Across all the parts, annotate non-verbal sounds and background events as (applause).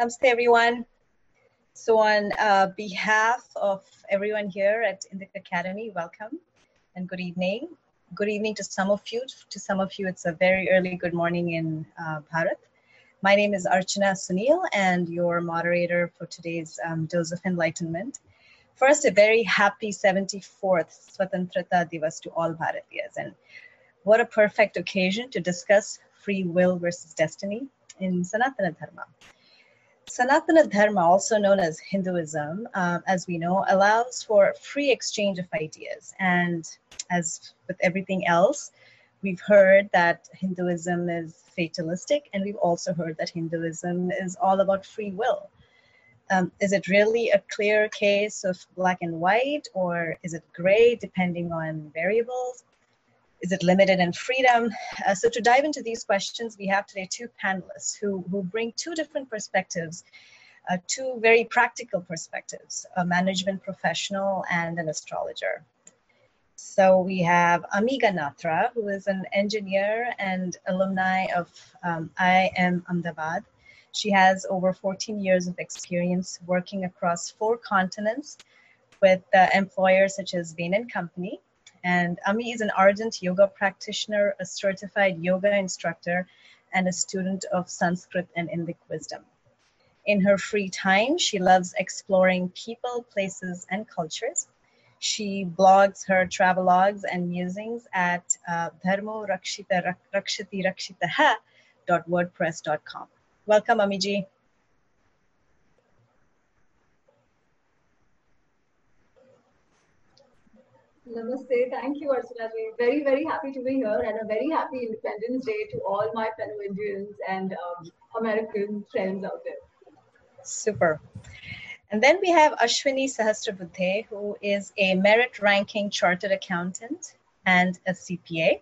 Namaste, everyone. So, on uh, behalf of everyone here at Indic Academy, welcome and good evening. Good evening to some of you. To some of you, it's a very early good morning in uh, Bharat. My name is Archana Sunil, and your moderator for today's um, Dose of Enlightenment. First, a very happy 74th Swatantrata Divas to all Bharatiyas. And what a perfect occasion to discuss free will versus destiny in Sanatana Dharma. Sanatana Dharma, also known as Hinduism, um, as we know, allows for free exchange of ideas. And as with everything else, we've heard that Hinduism is fatalistic, and we've also heard that Hinduism is all about free will. Um, is it really a clear case of black and white, or is it gray depending on variables? Is it limited in freedom? Uh, so, to dive into these questions, we have today two panelists who, who bring two different perspectives, uh, two very practical perspectives a management professional and an astrologer. So, we have Ami Ganatra, who is an engineer and alumni of um, IIM Ahmedabad. She has over 14 years of experience working across four continents with uh, employers such as Bain and Company, and Ami is an ardent yoga practitioner, a certified yoga instructor, and a student of Sanskrit and Indic wisdom. In her free time, she loves exploring people, places, and cultures. She blogs her travelogues and musings at uh, dharmo rakshita rakshiti rakshitaha.wordpress.com. Welcome, Amiji. Namaste. Thank you, Archana Very, very happy to be here and a very happy Independence Day to all my fellow Indians and um, American friends out there. Super. And then we have Ashwini Sahasrabudhe, who is a merit ranking chartered accountant and a CPA.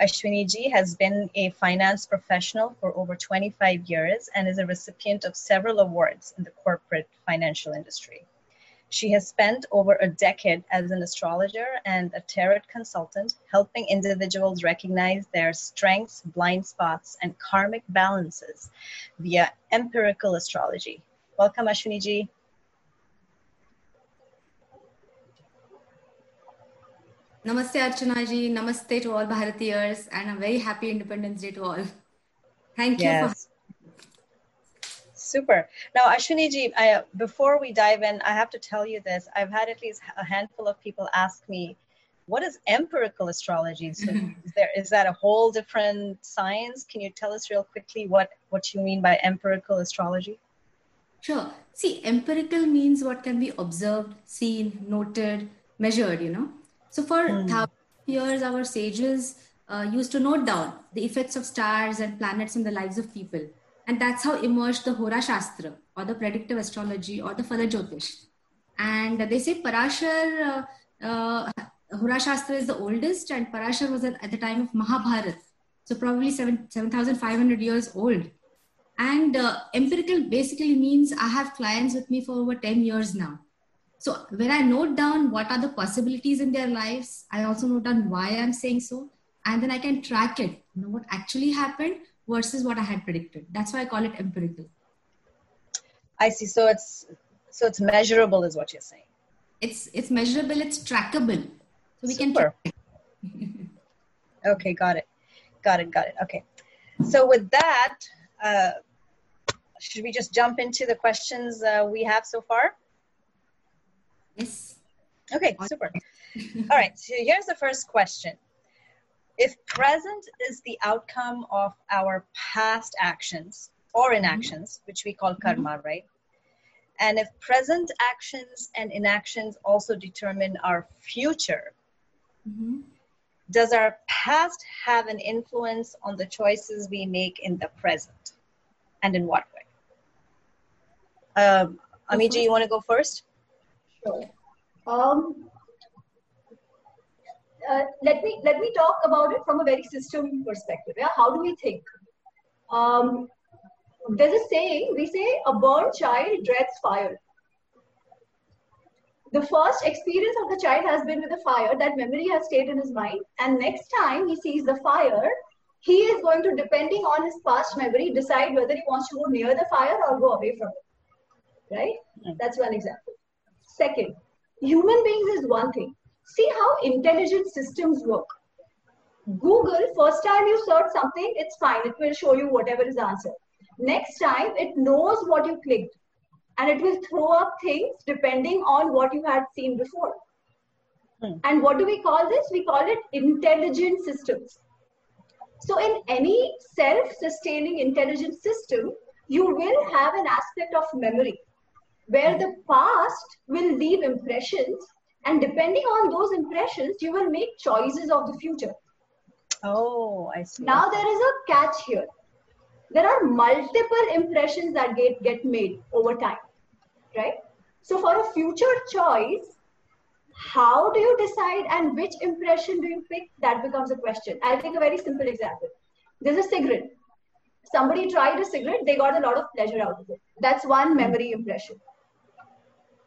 Ashwini ji has been a finance professional for over 25 years and is a recipient of several awards in the corporate financial industry. She has spent over a decade as an astrologer and a tarot consultant, helping individuals recognize their strengths, blind spots, and karmic balances via empirical astrology. Welcome, Ashwini ji. Namaste, Archana ji. Namaste to all Bharatiyas, and a very happy Independence Day to all. Thank you yes. Super. Now, Ashwini ji, I, before we dive in, I have to tell you this. I've had at least a handful of people ask me, what is empirical astrology? So is there is that a whole different science? Can you tell us real quickly what, what you mean by empirical astrology? Sure. See, empirical means what can be observed, seen, noted, measured, you know. So for mm. thousands of years, our sages uh, used to note down the effects of stars and planets in the lives of people and that's how emerged the Hora Shastra or the predictive astrology or the Phala Jyotish. And they say Parashar, uh, uh, Hora Shastra is the oldest, and Parashar was at, the time of Mahabharata. So probably 7, 7,500 years old. And uh, empirical basically means I have clients with me for over 10 years now. So when I note down what are the possibilities in their lives, I also note down why I'm saying so. And then I can track it, you know, what actually happened versus what I had predicted. That's why I call it empirical. I see. So it's so it's measurable, is what you're saying. It's it's measurable. It's trackable. So we Super. can. (laughs) okay, got it, got it, got it. Okay. So with that, uh, should we just jump into the questions uh, we have so far? Yes. Okay, super. (laughs) All right. So here's the first question if present is the outcome of our past actions or inactions, mm-hmm. which we call karma, mm-hmm. right? And if present actions and inactions also determine our future, mm-hmm. does our past have an influence on the choices we make in the present? And in what way? Um, Amiji, you want to go first? Sure. Um, uh, let me let me talk about it from a very system perspective. Yeah, how do we think? Um, there's a saying we say a burnt child dreads fire. The first experience of the child has been with the fire. That memory has stayed in his mind, and next time he sees the fire, he is going to, depending on his past memory, decide whether he wants to go near the fire or go away from it. Right? That's one example. Second, human beings is one thing. See how intelligent systems work. Google, first time you search something, it's fine. It will show you whatever is answered. Next time, it knows what you clicked and it will throw up things depending on what you had seen before. Hmm. And what do we call this? We call it intelligent systems. So, in any self sustaining intelligent system, you will have an aspect of memory where the past will leave impressions, and depending on those impressions, you will make choices of the future. Oh, I see. Now, there is a catch here. There are multiple impressions that get, get made over time, right? So, for a future choice, how do you decide and which impression do you pick? That becomes a question. I'll take a very simple example. There's a cigarette. Somebody tried a cigarette, they got a lot of pleasure out of it. That's one memory impression.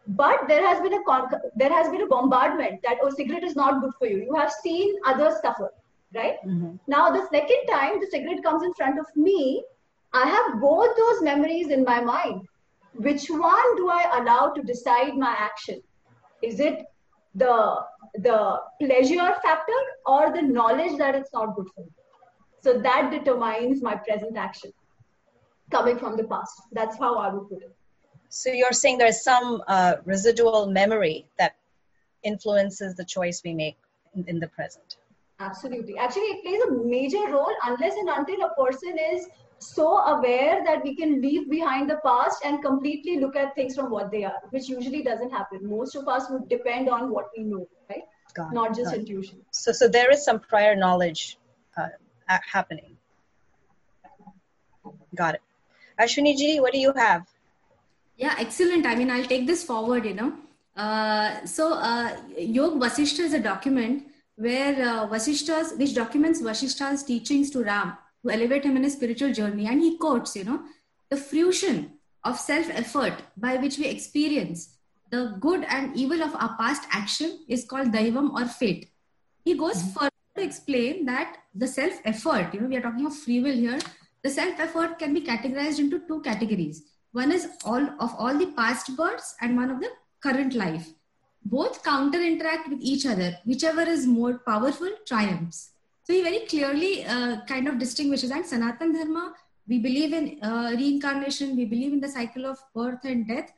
But there has been a con- there has been a bombardment that oh cigarette is not good for you. You have seen others suffer, right? Mm-hmm. Now the second time the cigarette comes in front of me, I have both those memories in my mind. Which one do I allow to decide my action? Is it the the pleasure factor or the knowledge that it's not good for me so that determines my present action coming from the past that's how i would put it so you're saying there's some uh, residual memory that influences the choice we make in, in the present absolutely actually it plays a major role unless and until a person is so aware that we can leave behind the past and completely look at things from what they are, which usually doesn't happen. Most of us would depend on what we know, right? Got Not just intuition. So, so there is some prior knowledge uh, happening. Got it. Ashwini ji, what do you have? Yeah, excellent. I mean, I'll take this forward, you know. Uh, so, uh, Yog Vasishta is a document where uh, Vasishta's, which documents Vasishta's teachings to Ram to elevate him in his spiritual journey. And he quotes, you know, the fruition of self effort by which we experience the good and evil of our past action is called daivam or fate. He goes mm-hmm. further to explain that the self effort, you know, we are talking of free will here, the self effort can be categorized into two categories. One is all of all the past births and one of the current life. Both counter interact with each other. Whichever is more powerful triumphs. So he very clearly uh, kind of distinguishes. And Sanatan Dharma, we believe in uh, reincarnation, we believe in the cycle of birth and death.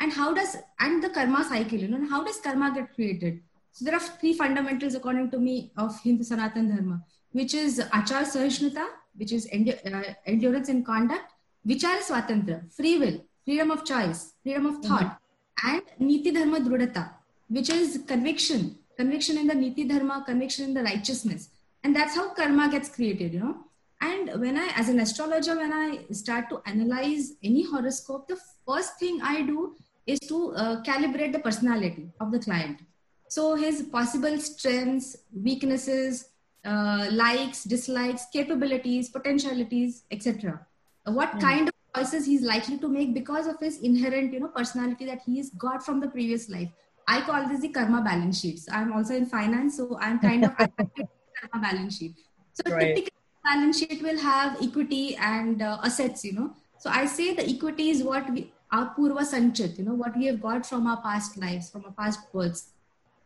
And how does, and the karma cycle, you know, how does karma get created? So there are three fundamentals, according to me, of Hindu Sanatan Dharma, which is Achar Sahishnata, which is endu- uh, endurance in conduct, Vichara Swatantra, free will, freedom of choice, freedom of thought, mm-hmm. and Niti Dharma Drudata, which is conviction, conviction in the Niti Dharma, conviction in the righteousness. And that's how karma gets created you know. And when i as an astrologer when i start to analyze any horoscope the first thing i do is to uh, calibrate the personality of the client. So his possible strengths weaknesses uh, likes dislikes capabilities potentialities etc what mm. kind of choices he's likely to make because of his inherent you know personality that he's got from the previous life i call this the karma balance sheets i'm also in finance so i'm kind of (laughs) a balance sheet. So right. typically balance sheet will have equity and uh, assets, you know. So I say the equity is what we our purva sanchit, you know, what we have got from our past lives, from our past births.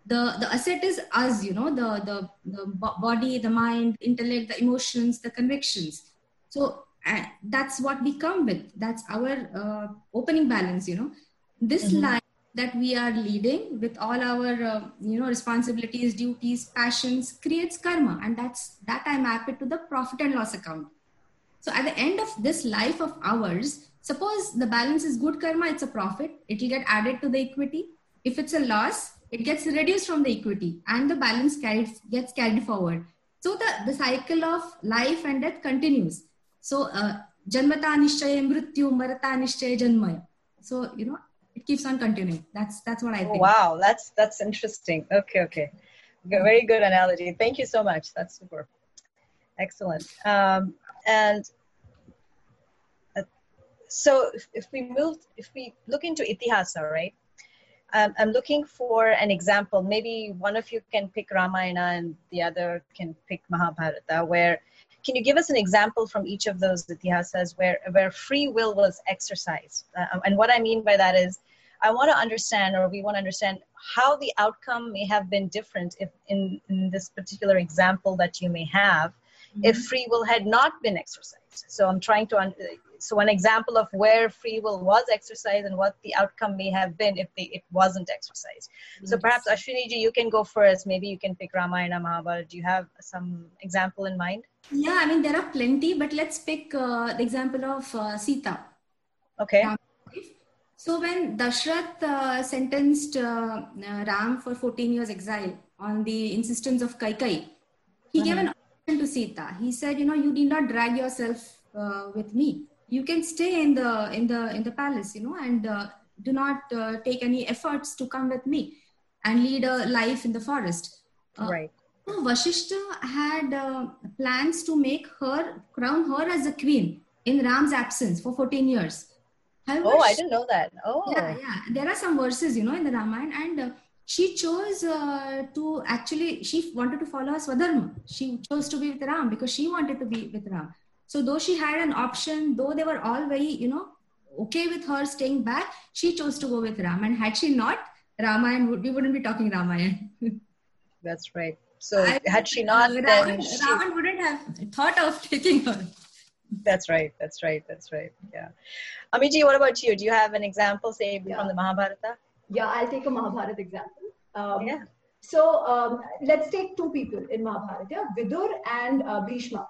The the asset is us, you know, the the the body, the mind, intellect, the emotions, the convictions. So uh, that's what we come with. That's our uh, opening balance, you know. This mm-hmm. line that we are leading with all our uh, you know responsibilities duties passions creates karma and that's that i map it to the profit and loss account so at the end of this life of ours suppose the balance is good karma it's a profit it will get added to the equity if it's a loss it gets reduced from the equity and the balance carried, gets carried forward so the, the cycle of life and death continues so uh, janmata nishchaya mrityu marata nishchaya janmaya so you know it keeps on continuing. That's that's what I think. wow, that's that's interesting. Okay, okay, very good analogy. Thank you so much. That's super, excellent. Um, and uh, so if, if, we move, if we look into itihasa, right? Um, I'm looking for an example. Maybe one of you can pick Ramayana and the other can pick Mahabharata, where can you give us an example from each of those itihasas where where free will was exercised? Uh, and what I mean by that is, I want to understand, or we want to understand how the outcome may have been different if in, in this particular example that you may have, mm-hmm. if free will had not been exercised. So I'm trying to so an example of where free will was exercised and what the outcome may have been if they, it wasn't exercised. Yes. So perhaps Ashwini ji, you can go first. Maybe you can pick Ramayana Mahabharata. Do you have some example in mind? Yeah, I mean there are plenty, but let's pick uh, the example of uh, Sita. Okay. so when Dashrath uh, sentenced uh, uh, Ram for 14 years exile on the insistence of Kaikeyi, he gave an option to Sita. He said, you know, you need not drag yourself uh, with me you can stay in the in the in the palace you know and uh, do not uh, take any efforts to come with me and lead a life in the forest right so Vashishta had uh, plans to make her crown her as a queen in Ram's absence for 14 years. However, oh, I didn't know that. Oh, yeah, yeah. There are some verses, you know, in the Ramayana, and uh, she chose uh, to actually she wanted to follow Swadharma. She chose to be with Ram because she wanted to be with Ram. So though she had an option, though they were all very, you know, okay with her staying back, she chose to go with Ram. And had she not, Ramayan, we wouldn't be talking Ramayan. (laughs) That's right. So I, had she not, Raman, she... Raman wouldn't have thought of taking her. That's right. That's right. That's right. Yeah. Amiji, what about you? Do you have an example, say, yeah. from the Mahabharata? Yeah, I'll take a Mahabharata example. Um, yeah. So um, let's take two people in Mahabharata, Vidur and uh, Bhishma.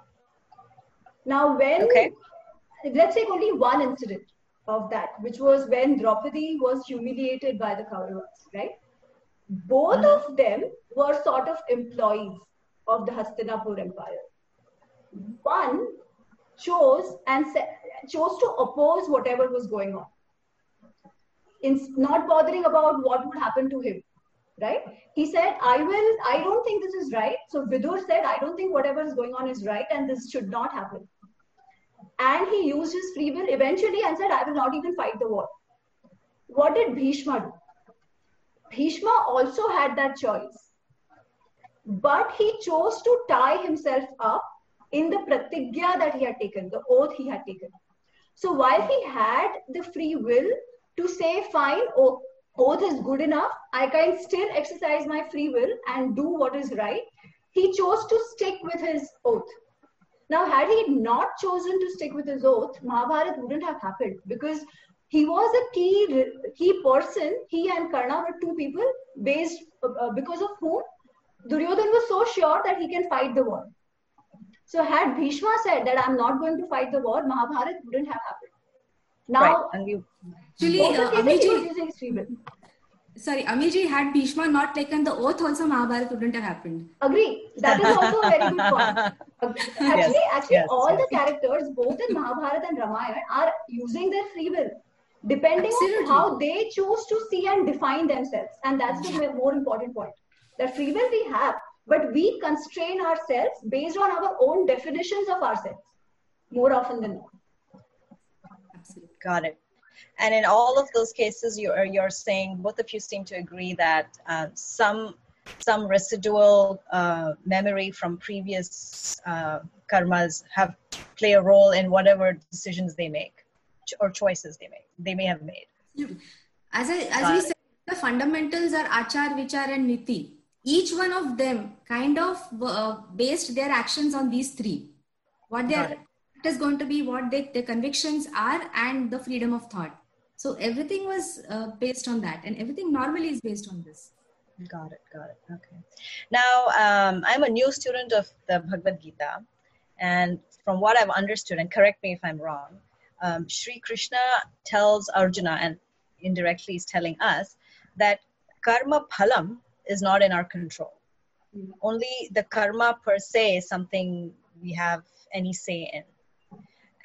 Now, when okay. let's take only one incident of that, which was when Draupadi was humiliated by the Kauravas, right? Both mm-hmm. of them were sort of employees of the Hastinapur Empire. One chose and chose to oppose whatever was going on, in not bothering about what would happen to him. Right? He said, "I will. I don't think this is right." So Vidur said, "I don't think whatever is going on is right, and this should not happen." and he used his free will eventually and said, I will not even fight the war. What did Bhishma do? Bhishma also had that choice. But he chose to tie himself up in the pratigya that he had taken, the oath he had taken. So while he had the free will to say, fine, oh, oath is good enough, I can still exercise my free will and do what is right, he chose to stick with his oath. Now, had he not chosen to stick with his oath, Mahabharata wouldn't have happened because he was a key key person. He and Karna were two people based uh, uh, because of whom Duryodhan was so sure that he can fight the war. So, had Bhishma said that I'm not going to fight the war, Mahabharata wouldn't have happened. Now, right. and you, actually, uh, Amiji, using his free will sorry, Amiji, had Bhishma not taken the oath, also Mahabharata wouldn't have happened. Agree. That is also a very good point. (laughs) Actually, yes, actually, yes, all the characters, both in Mahabharata and Ramayana, are using their free will, depending Absolutely. on how they choose to see and define themselves. And that's the more important point. That free will we have, but we constrain ourselves based on our own definitions of ourselves, more often than not. Absolutely. Got it and in all of those cases you're, you're saying both of you seem to agree that uh, some some residual uh, memory from previous uh, karmas have play a role in whatever decisions they make or choices they make they may have made as I, as we said the fundamentals are achar vichar and niti each one of them kind of uh, based their actions on these three what their is going to be what they, their convictions are and the freedom of thought so everything was uh, based on that, and everything normally is based on this. Got it, got it. Okay. Now, um, I'm a new student of the Bhagavad Gita, and from what I've understood, and correct me if I'm wrong, um, Sri Krishna tells Arjuna, and indirectly is telling us, that karma phalam is not in our control. Mm-hmm. Only the karma per se is something we have any say in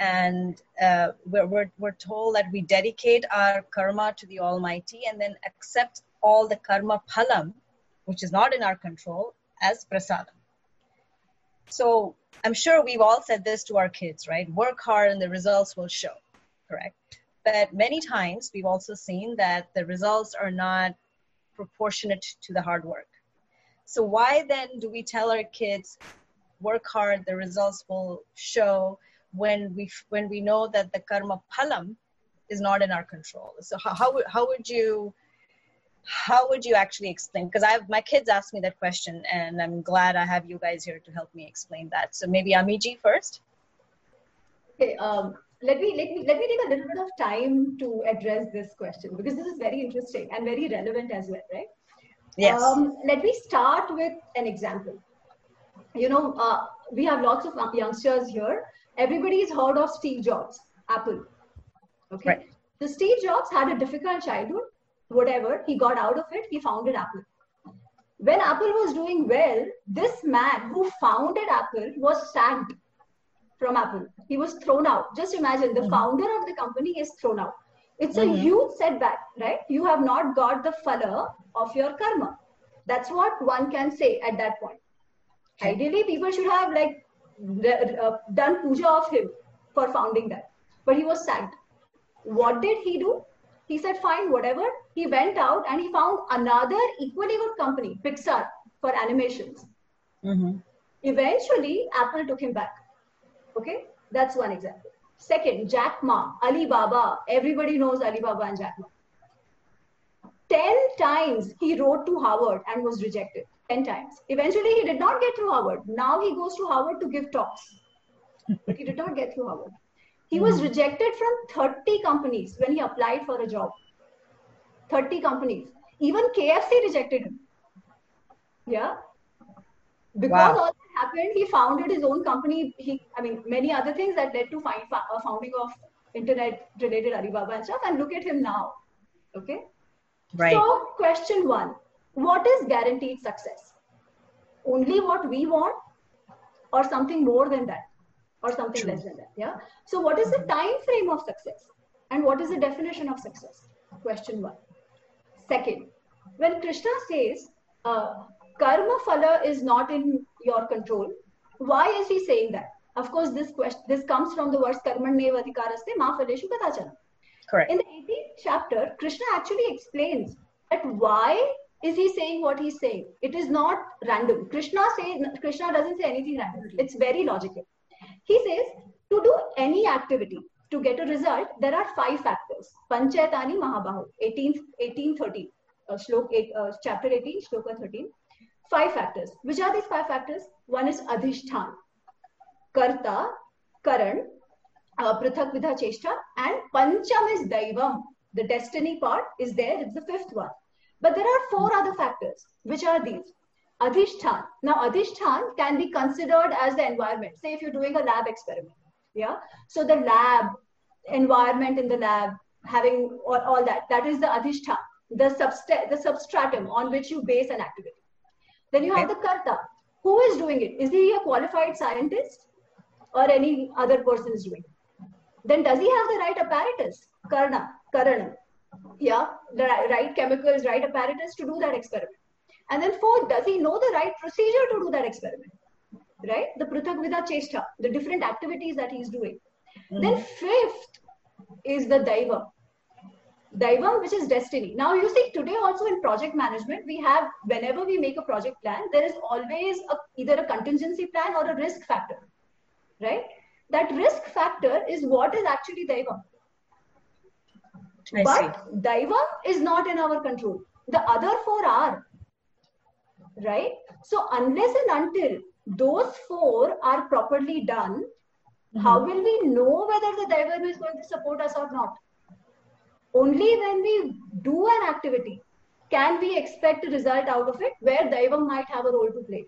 and uh, we're, we're, we're told that we dedicate our karma to the almighty and then accept all the karma phalam which is not in our control as prasadam so i'm sure we've all said this to our kids right? Work hard and the results will show correct? But many times we've also seen that the results are not proportionate to the hard work. So why then do we tell our kids work hard the results will show when we when we know that the karma phalam is not in our control? So how, how, how would you how would you actually explain because i have my kids ask me that question and i'm glad i have you guys here to help me explain that. So maybe amiji first. Okay um, let me let me let me take a little bit of time to address this question because this is very interesting and very relevant as well right? Yes. Um, let me start with an example. You know uh, we have lots of youngsters here. Everybody's heard of steve jobs apple okay? Right. so steve jobs had a difficult childhood whatever he got out of it he founded apple. When apple was doing well this man who founded apple was sacked from apple. He was thrown out. Just imagine the mm-hmm. founder of the company is thrown out. It's mm-hmm. a huge setback right? You have not got the phala of your karma. That's what one can say at that point. Ideally people should have like uh, done puja of him for founding that. But he was sacked. What did he do he said fine whatever. He went out and he found another equally good company pixar for animations. Mm-hmm. eventually apple took him back. Okay? That's one example. Second jack ma alibaba. Everybody knows alibaba and jack ma. 10 times he wrote to harvard and was rejected. 10 times. Eventually he did not get through harvard. Now he goes to harvard to give talks. But he did not get through harvard he was hmm. rejected from 30 companies when he applied for a job. 30 companies. Even KFC rejected him. Yeah. Because wow. all that happened, he founded his own company. He, I mean, many other things that led to find, uh, founding of internet-related Alibaba and stuff. And look at him now. Okay. Right. So, question one: What is guaranteed success? Only what we want, or something more than that? Or something True. less than that yeah? So what is the mm-hmm. time frame of success? And what is the definition of success? Question one. Second when krishna says uh, karma phala is not in your control why is he saying that? Of course this question this comes from the verse karmanyev adhikaraste ma phaleshu kadachana correct. In the 18th chapter krishna actually explains that why is he saying what he's saying? It is not random. Krishna says krishna doesn't say anything random. It's very logical he says to do any activity to get a result, there are five factors. Panchayatani Mahabahu, 18, 18 13, uh, shlok, uh, chapter 18, shloka 13. Five factors. Which are these five factors? One is Adhishthan, Karta, Karan, uh, Prithak Vidha Cheshta, and Pancham is Daivam. The destiny part is there, it's the fifth one. But there are four other factors. Which are these? Adhishthan. Now, Adhishthan can be considered as the environment. Say if you're doing a lab experiment. Yeah. So the lab, environment in the lab, having all, all that, that is the Adhishthan, the, subst- the substratum on which you base an activity. Then you have the Karta. Who is doing it? Is he a qualified scientist or any other person is doing it? Then does he have the right apparatus? Karna, Karana. Yeah, the right chemicals, right apparatus to do that experiment. And then fourth, does he know the right procedure to do that experiment? Right? The Prithak Cheshta, the different activities that he's doing. Mm-hmm. Then fifth is the Daiva. Daivam, which is destiny. Now, you see, today also in project management, we have, whenever we make a project plan, there is always a, either a contingency plan or a risk factor, right? That risk factor is what is actually Daivam. but Daivam is not in our control. The other four are right? So unless and until those four are properly done, mm-hmm. how will we know whether the Daivam is going to support us or not? Only when we do an activity can we expect a result out of it where Daivam might have a role to play.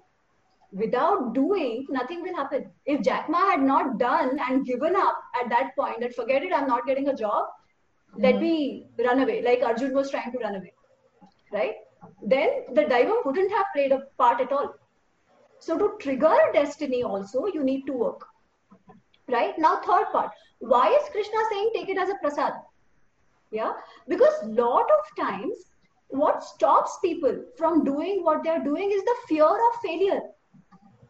Without doing, nothing will happen. If Jack Ma had not done and given up at that point, that forget it, I'm not getting a job, mm-hmm. let me run away, like Arjun was trying to run away. Right? Then the Daivam wouldn't have played a part at all. So to trigger destiny also, you need to work. Right? Now, third part. Why is Krishna saying take it as a prasad? Yeah? Because lot of times, what stops people from doing what they're doing is the fear of failure.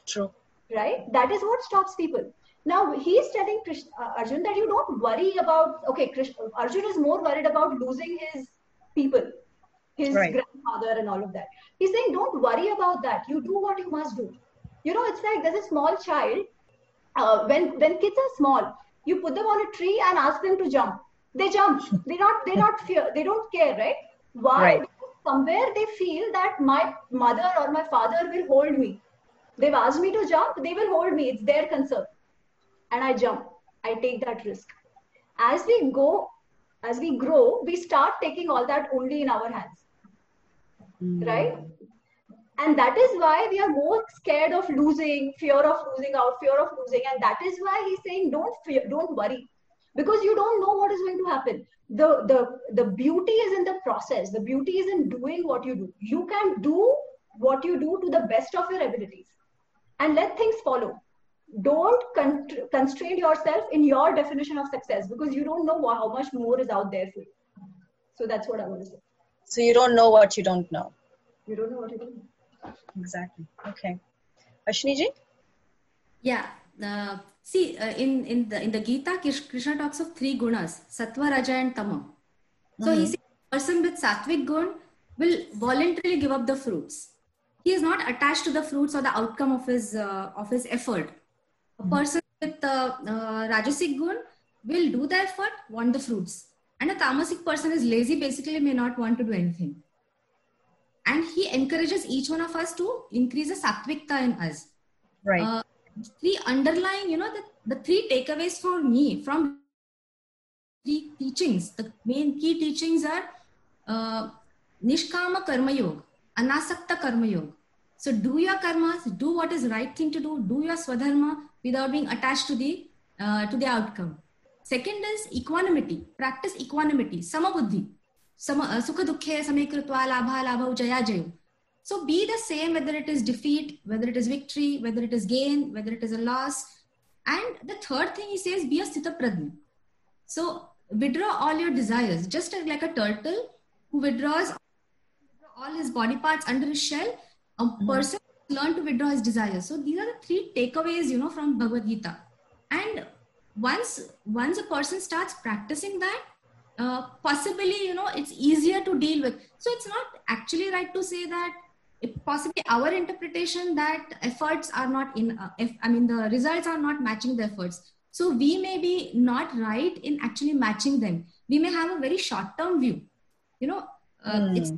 True. Right? That is what stops people. Now he's telling Krishna, uh, Arjun that you don't worry about. Okay, Krishna, Arjun is more worried about losing his people, his right. Grandfather and all of that. He's saying, don't worry about that. You do what you must do. you know it's like there's a small child uh, when when kids are small you put them on a tree and ask them to jump. They jump. They not they not fear. They don't care right? Why? Right. somewhere they feel that my mother or my father will hold me. They've asked me to jump they will hold me. It's their concern. And i jump. I take that risk. As we go as we grow we start taking all that only in our hands Mm. right and that is why we are more scared of losing fear of losing out fear of losing. And that is why he's saying don't fear don't worry. Because you don't know what is going to happen. The the the beauty is in the process. The beauty is in doing what you do. You can do what you do to the best of your abilities. And let things follow. Don't con- constrain yourself in your definition of success because you don't know how much more is out there for you. So that's what i want to say So you don't know what you don't know. you don't know what you're doing Exactly. Okay. Ashni ji? Yeah. Uh, see, uh, in in the in the Gita, Krish- Krishna talks of three gunas: sattva, raja, and tama. So he says, a person with sattvic gun will voluntarily give up the fruits. He is not attached to the fruits or the outcome of his uh, of his effort. A person with uh, uh, rajasic gun will do the effort, want the fruits, and a tamasic person is lazy, basically may not want to do anything. And he encourages each one of us to increase the sattvikta in us Right. uh, three underlying, you know, the, the three takeaways for me from the teachings. The main key teachings are uh, Nishkama Karma Yoga, Anasakta Karma Yoga. So do your karmas, do what is right thing to do, do your swadharma without being attached to the uh, to the outcome. Second is equanimity. Practice equanimity, samabuddhi. Sama, uh, sukha dukhe same krutva labha labha jaya jayo. So be the same whether it is defeat, whether it is victory, whether it is gain, whether it is a loss. And the third thing he says, be a sthita prajna. So withdraw all your desires, just like a turtle who withdraws all his body parts under his shell. A person learn to withdraw his desires. So these are the three takeaways, you know, from Bhagavad Gita. And once once a person starts practicing that, uh, possibly you know it's easier to deal with. So it's not actually right to say that it possibly our interpretation that efforts are not in uh, if, i mean the results are not matching the efforts so we may be not right in actually matching them we may have a very short term view you know uh, Hmm. it's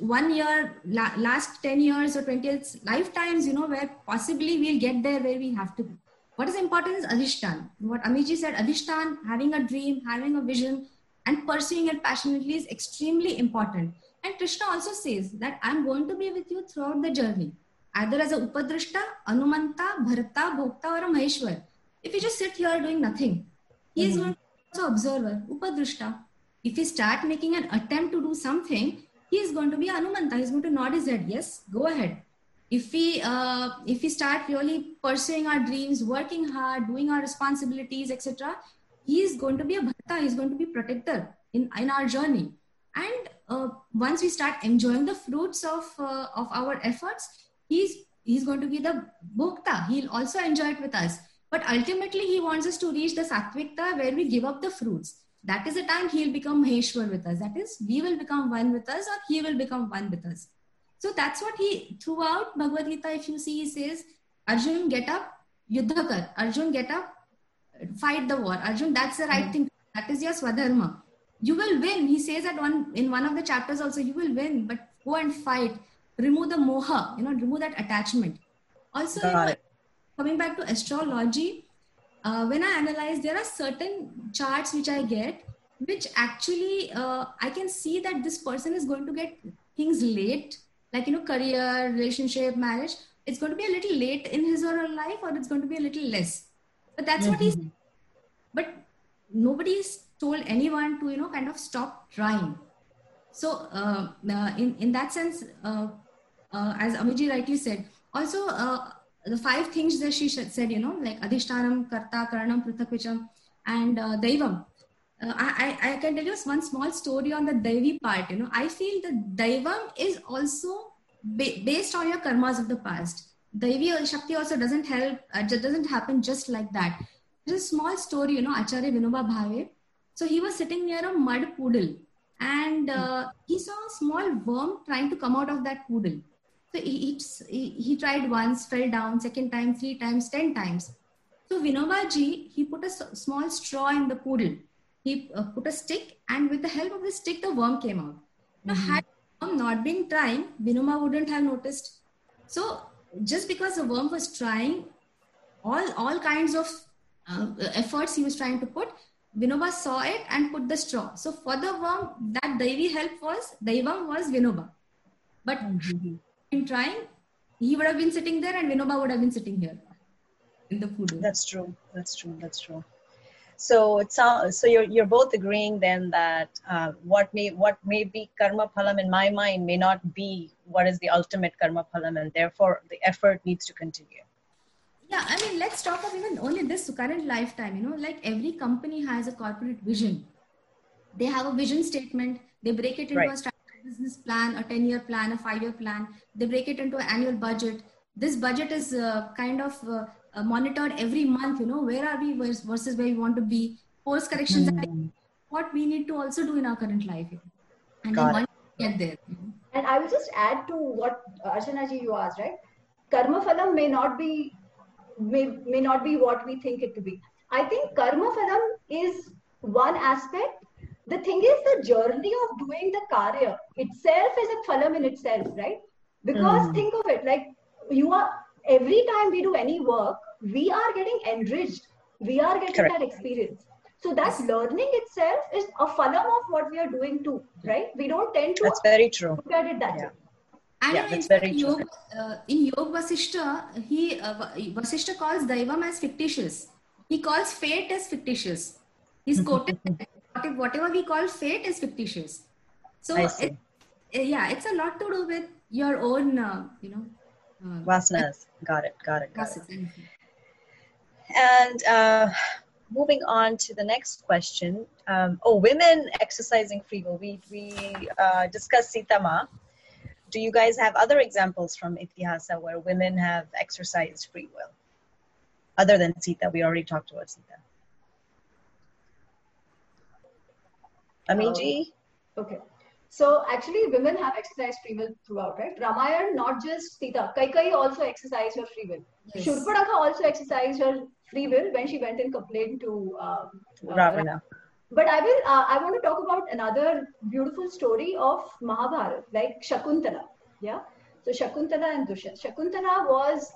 one year la- last 10 years or 20 years lifetimes you know where possibly we'll get there where we have to be what is important is adhishtan what amiji said adhishtan having a dream having a vision and pursuing it passionately is extremely important and Krishna also says that I'm going to be with you throughout the journey, either as a Upadrashta, Anumanta, Bharata, Bhokta, or a Maheshwar. If you just sit here doing nothing, he is mm-hmm. going to be observer, Upadrishta. If you start making an attempt to do something, he is going to be Anumanta. He's going to nod his head. Yes, go ahead. If we uh, if we start really pursuing our dreams, working hard, doing our responsibilities, etc., he is going to be a Bharata. He's going to be protector in in our journey and uh, once we start enjoying the fruits of uh, of our efforts he's he's going to be the bhokta he'll also enjoy it with us but ultimately he wants us to reach the sattvikta where we give up the fruits that is the time he'll become maheshwar with us that is we will become one with us or he will become one with us so that's what he throughout bhagavad gita if you see he says arjun get up yuddha kar. Arjun get up fight the war. Arjun that's the right thing. That is your swadharma. You will win. He says that one in one of the chapters also you will win but go and fight. Remove the moha you know remove that attachment. Also you know, coming back to astrology uh, when i analyze there are certain charts which i get which actually uh, i can see that this person is going to get things late like you know career relationship marriage it's going to be a little late in his or her life or it's going to be a little less. But that's what he's but nobody's told anyone to you know kind of stop trying. So uh, uh, in in that sense uh, uh, as amiji rightly said also uh, the five things that she said you know like adhishtanam karta karanam prithakvicham and uh, daivam uh, I, I can tell you one small story on the Devi part. You know, I feel that Daivam is also ba- based on your karmas of the past. Devi Shakti also doesn't help, uh, doesn't happen just like that. There's a small story, you know, Acharya Vinoba Bhave. So he was sitting near a mud poodle and uh, he saw a small worm trying to come out of that poodle. So he, he, he tried once, fell down, second time, three times, ten times. So Vinobaji, he put a small straw in the poodle. He uh, put a stick, and with the help of the stick, the worm came out. Now, mm-hmm. had the worm not been trying, Vinoba wouldn't have noticed. So, just because the worm was trying, all all kinds of uh, efforts he was trying to put, Vinoba saw it and put the straw. So, for the worm, that Devi help was Daivam was Vinoba. But mm-hmm. in trying, he would have been sitting there, and Vinoba would have been sitting here in the food. That's true. That's true. That's true. So it sounds so you're you're both agreeing then that uh, what may what may be karma phalam in my mind may not be what is the ultimate karma phalam, and therefore the effort needs to continue. Yeah, I mean, let's talk of even only this current lifetime. You know, like every company has a corporate vision. They have a vision statement. They break it into right. a business plan, a ten-year plan, a five-year plan. They break it into an annual budget. This budget is uh, kind of uh, uh, monitored every month you know where are we versus where we want to be. Course corrections mm. what we need to also do in our current life. And Got then get there and i will just add to what uh, Archana ji you asked right? Karma phalam may not be may, may not be what we think it to be. I think karma phalam is one aspect. The thing is the journey of doing the karya itself is a phalam in itself right? Because mm. think of it like you are every time we do any work, we are getting enriched. We are getting Correct. that experience. So that learning itself is a phalam of what we are doing too, right? We don't tend to That's very true. look at it that yeah. way. And yeah, that's very Yoga, uh, in Yoga Vasishta, he uh, Vasishta calls Daivam as fictitious. He calls fate as fictitious. He's (laughs) quoted whatever we call fate is fictitious. So it, yeah, it's a lot to do with your own, uh, you know, Mm. Vasanas. Got it. Got it. Got it. And uh, moving on to the next question. Um, oh, women exercising free will. We, we uh, discussed Sita Ma. Do you guys have other examples from Itihasa where women have exercised free will? Other than Sita, we already talked about Sita. Amiji? Um, okay. So actually, women have exercised free will throughout, right? Ramayana, not just Sita. Kaikeyi also exercised her free will. Yes. Shurpanakha also exercised her free will when she went and complained to uh, uh, Ravana. But I will. Uh, I want to talk about another beautiful story of Mahabharata, like Shakuntala. Yeah. So Shakuntala and Dushyant. Shakuntala was,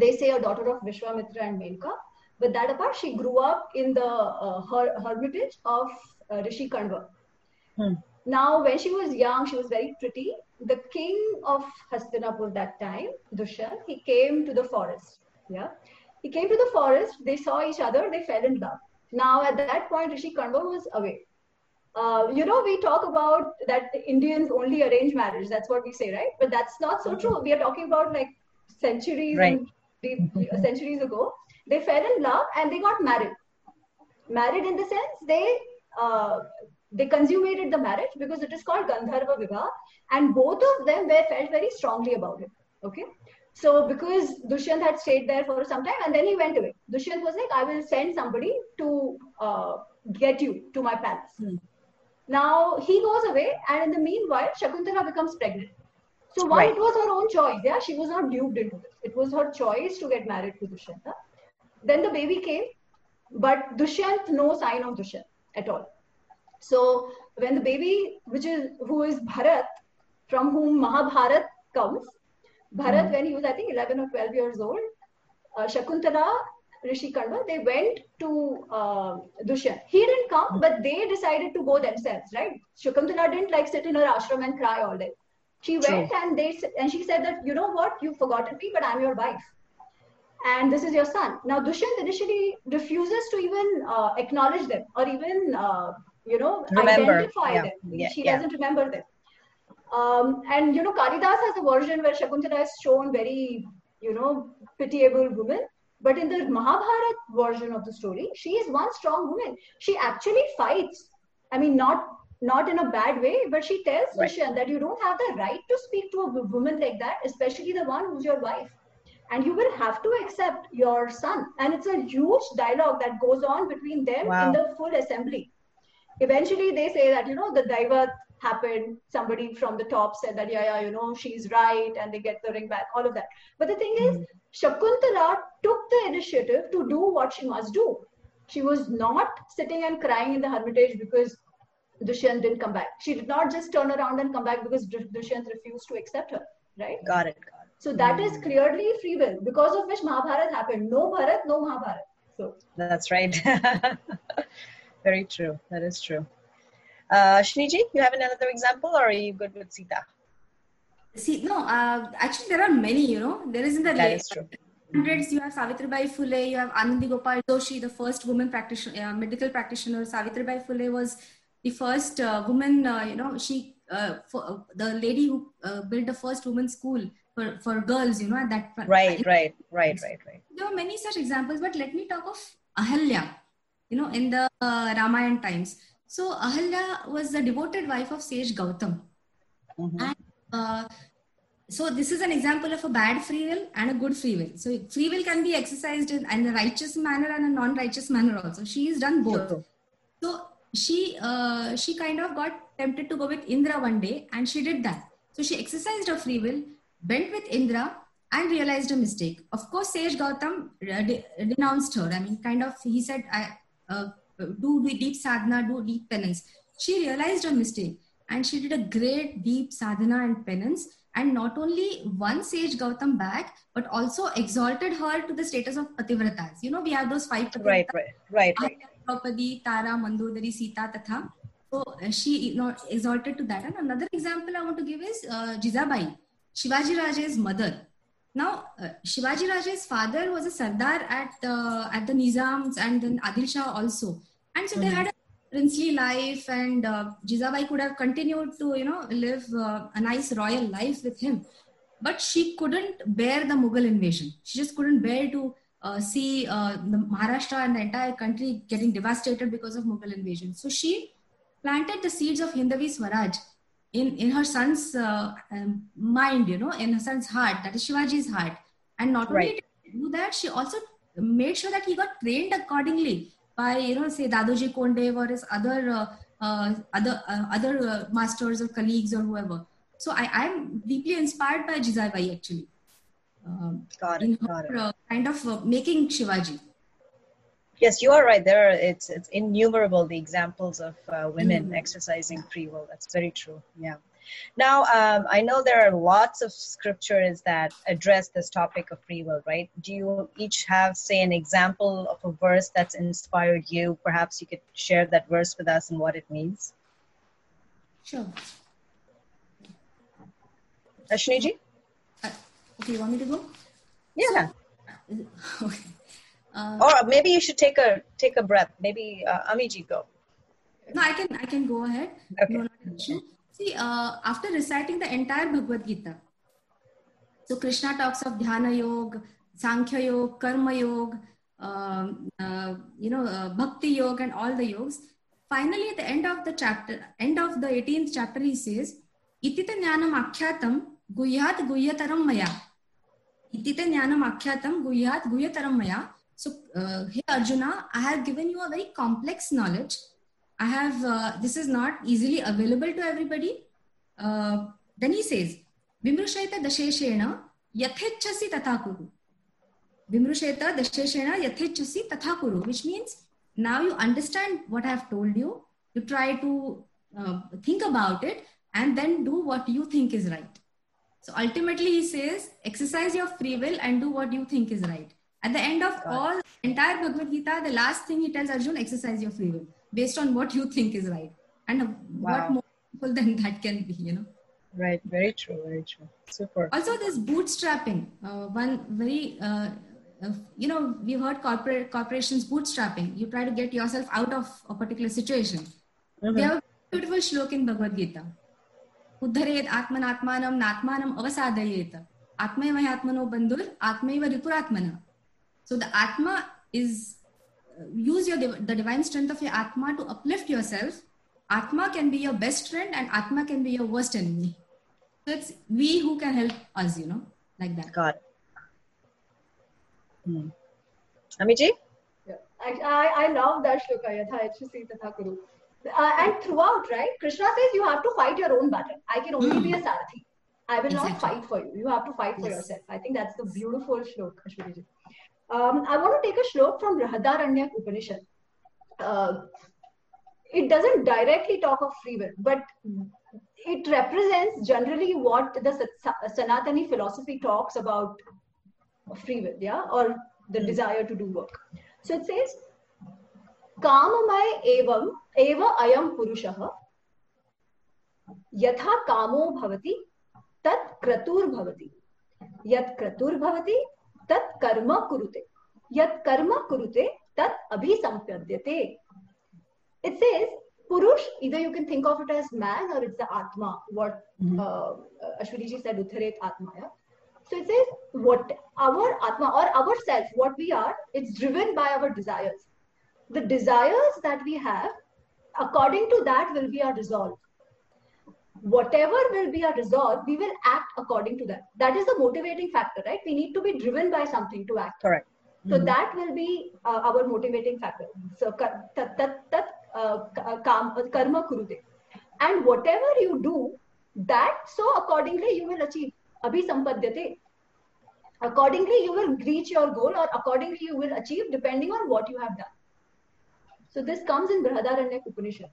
they say, a daughter of Vishwamitra and Menka. But that apart, she grew up in the uh, her, hermitage of uh, Rishi Kanva. Hmm. Now, when she was young, she was very pretty. The king of Hastinapur that time, Dushyant, he came to the forest. Yeah. He came to the forest, they saw each other, they fell in love. Now, at that point, Rishi Kanva was away. Uh, you know, we talk about that Indians only arrange marriage. That's what we say, right? But that's not so true. We are talking about like centuries right. and centuries ago. They fell in love and they got married. Married in the sense they uh, they consummated the marriage because it is called Gandharva Vivah, and both of them were felt very strongly about it. Okay. So because Dushyant had stayed there for some time and then he went away. Dushyant was like, I will send somebody to uh, get you to my palace. Hmm. Now he goes away, and in the meanwhile, Shakuntala becomes pregnant. So one, right. it was her own choice. Yeah, she was not duped into this. It was her choice to get married to Dushyant. Then the baby came, but Dushyant no sign of Dushyant at all. So when the baby, which is who is Bharat, from whom Mahabharat comes, Bharat, mm when he was I think 11 or 12 years old, uh, Shakuntala, Rishi Kanva, they went to uh, Dushyant. He didn't come, mm but they decided to go themselves, right? Shakuntala didn't like sit in her ashram and cry all day. She went True. and they and she said that you know what, you've forgotten me, but I'm your wife and this is your son. Now, Dushyant initially refuses to even uh, acknowledge them or even uh, you know, remember. identify yeah. them. Yeah. She yeah. doesn't remember them. Um, and you know, Kalidas has a version where Shakuntala is shown very, you know, pitiable woman. But in the mahabharat version of the story, she is one strong woman. She actually fights. I mean, not not in a bad way, but she tells right. Dushyant that you don't have the right to speak to a woman like that, especially the one who's your wife. And you will have to accept your son. And it's a huge dialogue that goes on between them wow. in the full assembly eventually they say that you know the daivat happened. Somebody from the top said that, yeah, yeah, you know, she's right, and they get the ring back, all of that. But the thing is, Shakuntala took the initiative to do what she must do. She was not sitting and crying in the hermitage because Dushyant didn't come back. She did not just turn around and come back because Dushyant refused to accept her, right? Got it. Got it. So that is clearly free will, because of which Mahabharat happened. No Bharat, no Mahabharat. So that's right. (laughs) Very true. That is true. Uh, Shniji, you have another example, or are you good with Sita? See, no. Uh, actually, there are many. You know, there is in the that late is true. hundreds. You have Savitribai Phule. You have Anandi Gopal Joshi, the first woman practitioner, uh, medical practitioner. Savitribai Phule was the first uh, woman. Uh, you know, she uh, for, the lady who built the first women's school for, for girls, you know, at that right, right, right, right, right. There are many such examples, but let me talk of Ahalya, you know, in the uh, Ramayana times. So Ahalya was the devoted wife of sage Gautam. Mm-hmm. And uh, so this is an example of a bad free will and a good free will. So free will can be exercised in, in a righteous manner and a non-righteous manner also. She has done both. Sure. So she uh, she kind of got tempted to go with Indra one day, and she did that. So she exercised her free will went with Indra and realized a mistake. Of course, Sage Gautam denounced her. I mean, kind of, he said, I, uh, do deep sadhana, do deep penance. She realized her mistake and she did a great deep sadhana and penance and not only won Sage Gautam back, but also exalted her to the status of Pativratas. You know, we have those five Pativratas. Right, right, right. right. Draupadi, Tara, Mandodari, Sita, Tatha. So uh, she you know, exalted to that. And another example I want to give is uh, Jijabai. Shivaji Raje's mother. Now, uh, Shivaji Raje's father was a Sardar at uh, at the Nizams and then Adil Shah also, and so mm-hmm. they had a princely life, and uh, Jijabai could have continued to you know live uh, a nice royal life with him, but she couldn't bear the Mughal invasion. She just couldn't bear to uh, see uh, the Maharashtra and the entire country getting devastated because of Mughal invasion. So she planted the seeds of Hindavi Swaraj in, in her son's uh, um, mind, you know, in her son's heart, that is Shivaji's heart. And not only right. do that, she also made sure that he got trained accordingly by, you know, say Dadoji Kondev or his other uh, uh, other uh, other uh, masters or colleagues or whoever. So I i'm deeply inspired by Jijabai actually. Um, got it. In her, got it. Uh, kind of making Shivaji yes you are right. There are it's it's innumerable the examples of uh, women mm. exercising free will. That's very true. Yeah. Now um, i know there are lots of scriptures that address this topic of free will right? Do you each have say an example of a verse that's inspired you? Perhaps you could share that verse with us and what it means. Sure. Ashniji? Uh, okay you want me to go? Yeah. So, (laughs) okay uh, or maybe you should take a take a breath. Maybe uh, Amiji go. No, I can I can go ahead. Okay. No, See, uh, after reciting the entire Bhagavad Gita, so Krishna talks of Dhyana Yoga, Sankhya Yoga, Karma Yoga, um, uh, you know, uh, Bhakti Yoga, and all the yogas. Finally, at the end of the chapter, end of the 18th chapter, he says, Itita jnanam akyatam guhyat guhyataram maya. Itita jnanam akyatam guhyat guhyataram maya. So, uh, hey Arjuna, I have given you a very complex knowledge. I have, uh, this is not easily available to everybody. Uh, then he says, Vimrusheta dasheshena yathechasi tathakuru. Vimrusheta dasheshena yathechasi tathakuru, which means now you understand what I have told you. You try to uh, think about it and then do what you think is right. So ultimately, he says, exercise your free will and do what you think is right. At the end of all entire Bhagavad Gita, the last thing he tells Arjun, exercise your free will based on what you think is right. And wow. what more people than that can be, you know. Right, very true, very true. Super. Also, this bootstrapping, uh, one very, uh, uh, you know, we've heard corporate corporations bootstrapping. You try to get yourself out of a particular situation. Mm-hmm. We have a beautiful shlok in Bhagavad Gita. उद्धरेत आत्मनात्मानं नात्मानं अवसादयेत आत्मैव ह्यात्मनो बन्धुर् आत्मैव रिपुरात्मना so the Atma is uh, use your the divine strength of your Atma to uplift yourself. Atma can be your best friend and Atma can be your worst enemy. So it's we who can help us, you know, like that. Got it. Hmm. Amiji? Yeah. I, I, I love that shloka, yatha tatha kuru. uh, and throughout, right? Krishna says you have to fight your own battle. I can only be a sarathi. I will not fight for you. You have to fight for Yes. yourself. I think that's the beautiful shlok, Ashwini um, I want to take a quote from Brihadaranyaka Upanishad. Uh, it doesn't directly talk of free will, but it represents generally what the Sanatani philosophy talks about free will, yeah, or the hmm. desire to do work. So it says, काममय एवं एव yatha kamo bhavati tad kritur bhavati क्रतुर्भवति kritur bhavati." तत् कर्म कुरुते। यत् कर्म कुरुते तत् अभिसंप्यते it says purush either you can think of it as man or it's the atma what Ashwini ji said उथरेत atma yeah so it says what our atma or our self what we are it's driven by our desires the desires that we have according to that will be are resolved whatever will be our resolve we will act according to that that is the motivating factor right we need to be driven by something to act Correct. so Mhm. that will be uh, our motivating factor. So tat tat tat karma kurute. And whatever you do, that so accordingly you will achieve. Abhi sampadhyate. Accordingly you will reach your goal or accordingly you will achieve depending on what you have done. So this comes in Brihadaranyaka Upanishad.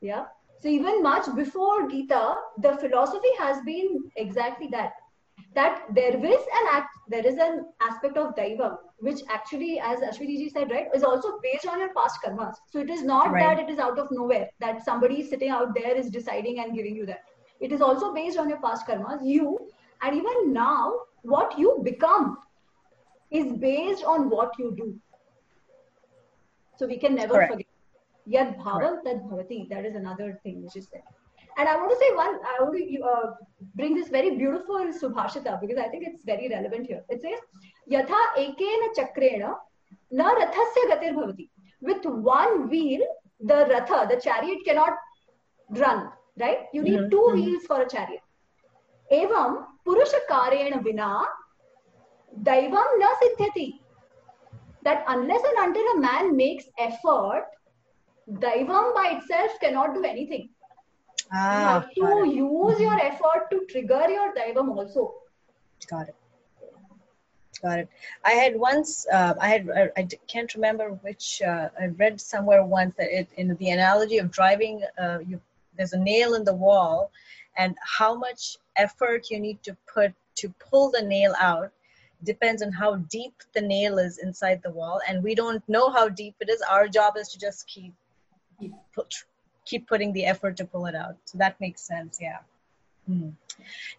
Yeah. So even much before Gita, the philosophy has been exactly that. That there is an act, there is an aspect of daivam, which actually, as Ashwini ji said, right, is also based on your past karmas. So it is not Right. that it is out of nowhere, that somebody sitting out there is deciding and giving you that. It is also based on your past karmas. You, and even now, what you become is based on what you do. So we can never Correct. forget. Yad bhavam tad bhavati. That is another thing which is there. And I want to say one, I want to uh, bring this very beautiful Subhashita because I think it's very relevant here. It says, Yatha ekena chakrena na rathasya gatir bhavati. With one wheel, the ratha, the chariot cannot run, right? You need Mhm, two mhm. wheels for a chariot. Evam purusha karena vina daivam na siddhyati. That unless and until a man makes effort, daivam by itself cannot do anything. you Ah, have to it. use your effort to trigger your daivam also. Got it. Got it. I had once, uh, I had, I, I can't remember which, uh, I read somewhere once that it, in the analogy of driving, uh, you, there's a nail in the wall, and how much effort you need to put to pull the nail out depends on how deep the nail is inside the wall, and we don't know how deep it is. Our job is to just keep, keep put, keep putting the effort to pull it out. So that makes sense. Yeah. Hmm.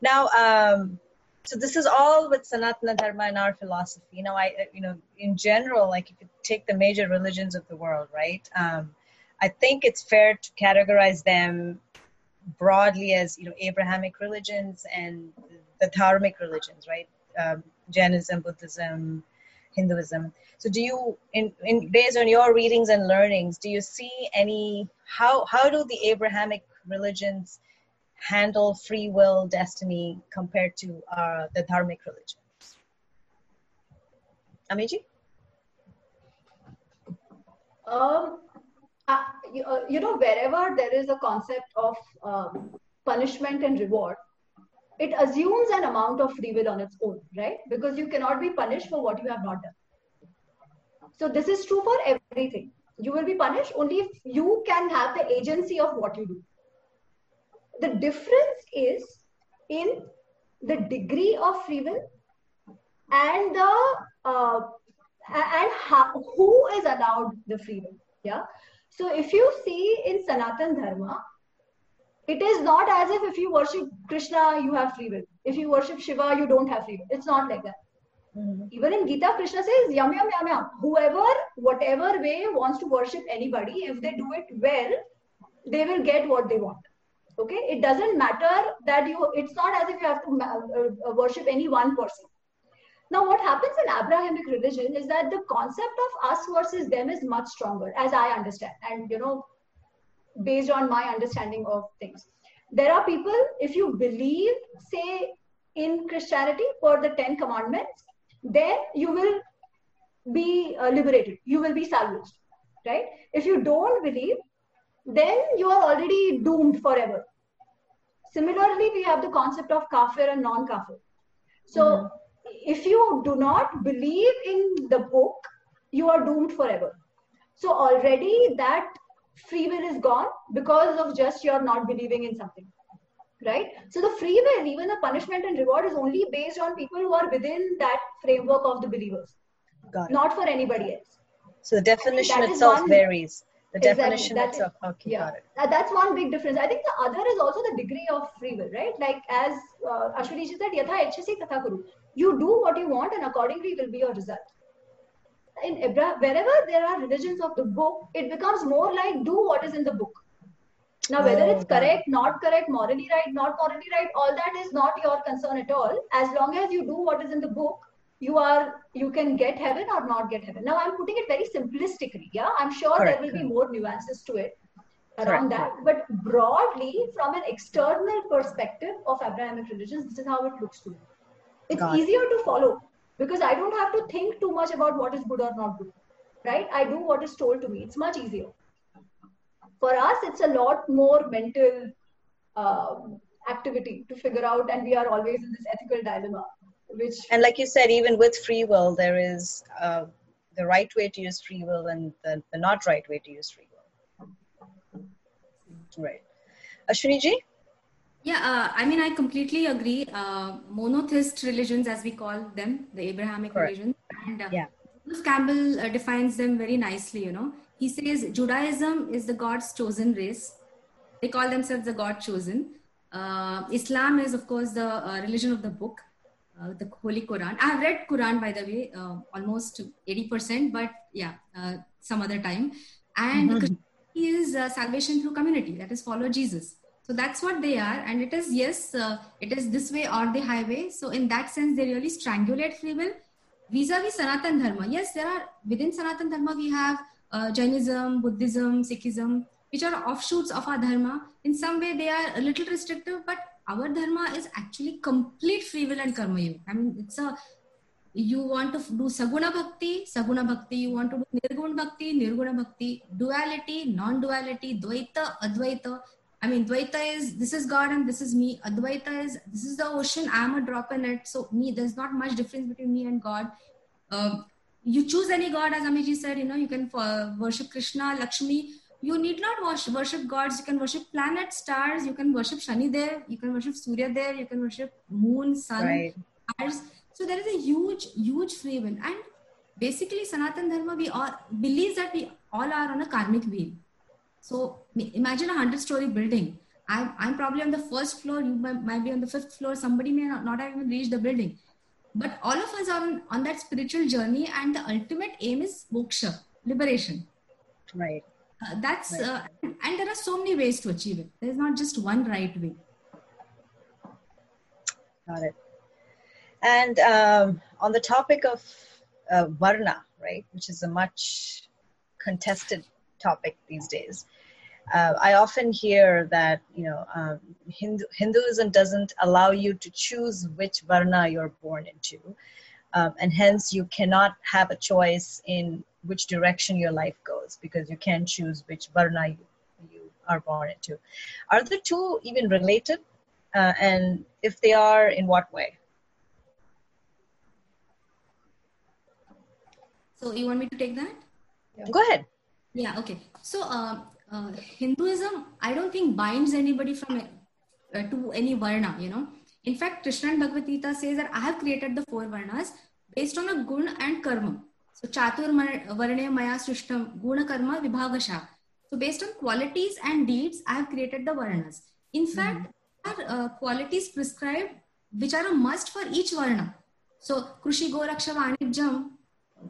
Now, um, so this is all with Sanatana Dharma and our philosophy. You know, I, you know, in general, like if you take the major religions of the world, right? Um, I think it's fair to categorize them broadly as you know Abrahamic religions and the Dharmic religions, right? Um, Jainism, Buddhism, Hinduism. So, do you, in, in based on your readings and learnings, do you see any how how do the Abrahamic religions handle free will, destiny compared to uh, the Dharmic religions? Amiji? Um, uh, you, uh, you know, wherever there is a concept of um, punishment and reward, it assumes an amount of free will on its own, right? Because you cannot be punished for what you have not done. So this is true for everything. You will be punished only if you can have the agency of what you do. The difference is in the degree of free will and the uh, and how, who is allowed the free will. Yeah. So if you see in Sanatan Dharma, it is not as if if you worship Krishna, you have free will. If you worship Shiva, you don't have free will. It's not like that. Mhm. Even in Gita, Krishna says, yum, yum, yum, yum. Whoever, whatever way wants to worship anybody, if they do it well, they will get what they want. Okay? It doesn't matter that you, it's not as if you have to ma- uh, uh, worship any one person. Now, what happens in Abrahamic religion is that the concept of us versus them is much stronger, as I understand. And, you know, based on my understanding of things. There are people, if you believe, say, in Christianity for the Ten Commandments, then you will be uh, liberated. You will be salvaged, right? If you don't believe, then you are already doomed forever. Similarly, we have the concept of kafir and non kafir. So, mm-hmm. if you do not believe in the book, you are doomed forever. So, already that free will is gone because of just you're not believing in something. Right? So, the free will, even the punishment and reward, is only based on people who are within that framework of the believers, not for anybody else. So, the definition itself one, varies the definition exactly. itself okay yeah. that's one big difference i think the other is also the degree of free will right like as uh, ashwini ji said yatha tatha kuru you do what you want and accordingly will be your result in Abraham, wherever there are religions of the book it becomes more like do what is in the book. Now whether oh, it's correct not correct morally right not morally right all that is not your concern at all. As long as you do what is in the book you are you can get heaven or not get heaven. Now i'm putting it very simplistically yeah? I'm sure Correct. there will be more nuances to it around Correct. that but broadly from an external perspective of abrahamic religions this is how it looks to me. It's easier to follow because i don't have to think too much about what is good or not good right? I do what is told to me. It's much easier. For us it's a lot more mental uh, activity to figure out and we are always in this ethical dilemma which and like you said even with free will there is uh, the right way to use free will and the, the not right way to use free will. Right. Ashwini ji yeah uh, i mean i completely agree uh, monotheist religions as we call them the abrahamic Correct. religions and uh, yeah campbell uh, defines them very nicely you know he says judaism is the god's chosen race they call themselves the god chosen uh, islam is of course the uh, religion of the book uh, the Holy Quran. I have read Quran by the way, almost 80%, but yeah, uh, some other time. And mm-hmm. is uh, salvation through community, that is follow Jesus. So that's what they are. And it is, yes, uh, it is this way or the highway. So in that sense, they really strangulate free will. Vis-a-vis Sanatan Dharma, yes, there are, within Sanatan Dharma, we have uh, Jainism, Buddhism, Sikhism, which are offshoots of our Dharma. In some way, they are a little restrictive, but our dharma is actually complete free will and karma yoga. I mean, it's a you want to do saguna bhakti, saguna bhakti. You want to do nirguna bhakti, nirguna bhakti. Duality, non-duality, dvaita, advaita. I mean, dvaita is this is God and this is me. Advaita is this is the ocean. I am a drop in it. So me, there's not much difference between me and God. Uh, you choose any God, as Amiji said. You know, you can uh, worship Krishna, Lakshmi you need not worship, worship gods. You can worship planets, stars. You can worship Shani there. You can worship Surya there. You can worship moon, sun, right. stars. So there is a huge, huge free will. And basically, Sanatan Dharma, we all believes that we all are on a karmic wheel. So imagine a hundred-story building. I'm, I'm probably on the first floor. You might, might be on the fifth floor. Somebody may not, not have even reached the building. But all of us are on, on that spiritual journey, and the ultimate aim is moksha, liberation. Right uh, that's right. uh, and there are so many ways to achieve it there's not just one right way got it and um, on the topic of uh, varna right which is a much contested topic these days uh, I often hear that you know um, Hindu, Hinduism doesn't allow you to choose which varna you're born into, um, and hence you cannot have a choice in which direction your life goes because you can't choose which varna you, you are born into. Are the two even related? Uh, and if they are, in what way? So you want me to take that? Yeah. Go ahead. Yeah. Okay. So uh, uh, Hinduism, I don't think binds anybody from uh, to any varna. You know. In fact, Krishna and Bhagavad Gita says that I have created the four varnas based on a gun and karma. So Chaturvarne Maya Srishtam Guna Karma Vibhagasha. So based on qualities and deeds, I have created the Varnas. In hmm. fact, mm-hmm. there are uh, qualities prescribed which are a must for each Varna. So Krushi Goraksha Vanijam,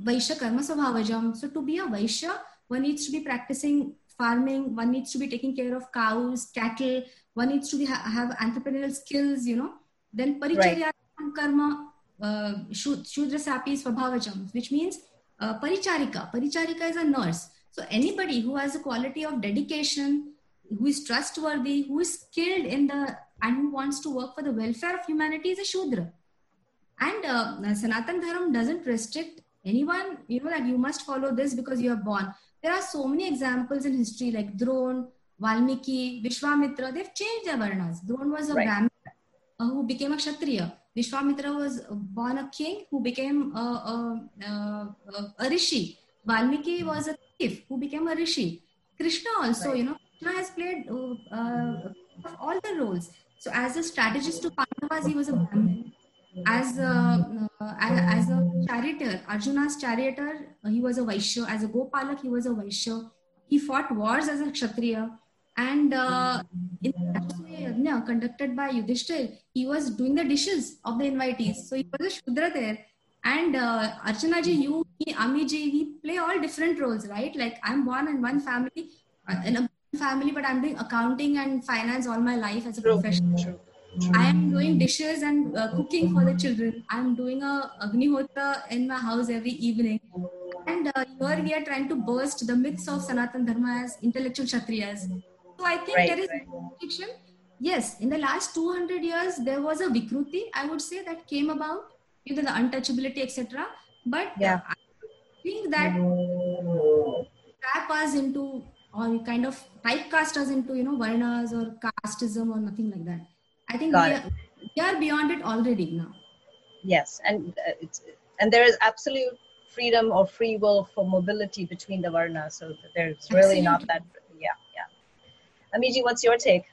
Vaishya Karma Svabhavajam. So to be a Vaishya, one needs to be practicing farming, one needs to be taking care of cows, cattle, one needs to be, have entrepreneurial skills, you know. Then Paricharya right. Karma, uh, Shudra Sapi Svabhavajam, which means uh, paricharika. Paricharika is a nurse. So anybody who has a quality of dedication, who is trustworthy, who is skilled in the and who wants to work for the welfare of humanity is a Shudra. And uh, Sanatan Dharam doesn't restrict anyone, you know, that you must follow this because you are born. There are so many examples in history like Dron, Valmiki, Vishwamitra, they've changed their varnas. One was a Right. Brahmin uh, who became a Kshatriya. Vishwamitra was born a king who became a, a, a, a rishi. Valmiki was a thief who became a rishi. Krishna also, Right. you know, Krishna has played uh, uh, all the roles. So as a strategist to Pandavas, he was a Brahmin. As a, uh, as, as a charioteer, Arjuna's charioteer, uh, he was a Vaishya. As a Gopalak, he was a Vaishya. He fought wars as a Kshatriya. And uh, in Yajna conducted by Yudhishthir, he was doing the dishes of the invitees. So he was a Shudra there. And uh, Archana ji, you, me, Ami ji, we play all different roles, right? Like I'm born in one family, uh, in a family, but I'm doing accounting and finance all my life as a True. I am doing dishes and uh, cooking for the children. I'm doing a Agnihotra in my house every evening. And uh, here we are trying to burst the myths of Sanatan Dharma as intellectual Kshatriyas. So I think Right, there is right. fiction. Yes, in the last 200 years, there was a Vikruti, I would say, that came about, you know, the untouchability, etc. But Yeah. I think that trap us into or kind of typecast us into you know varnas or casteism or nothing like that i think Got we are, we are beyond it already now Yes, and uh, it's and there is absolute freedom or free will for mobility between the varnas. So there's really not that. Yeah, yeah. Amiji, what's your take?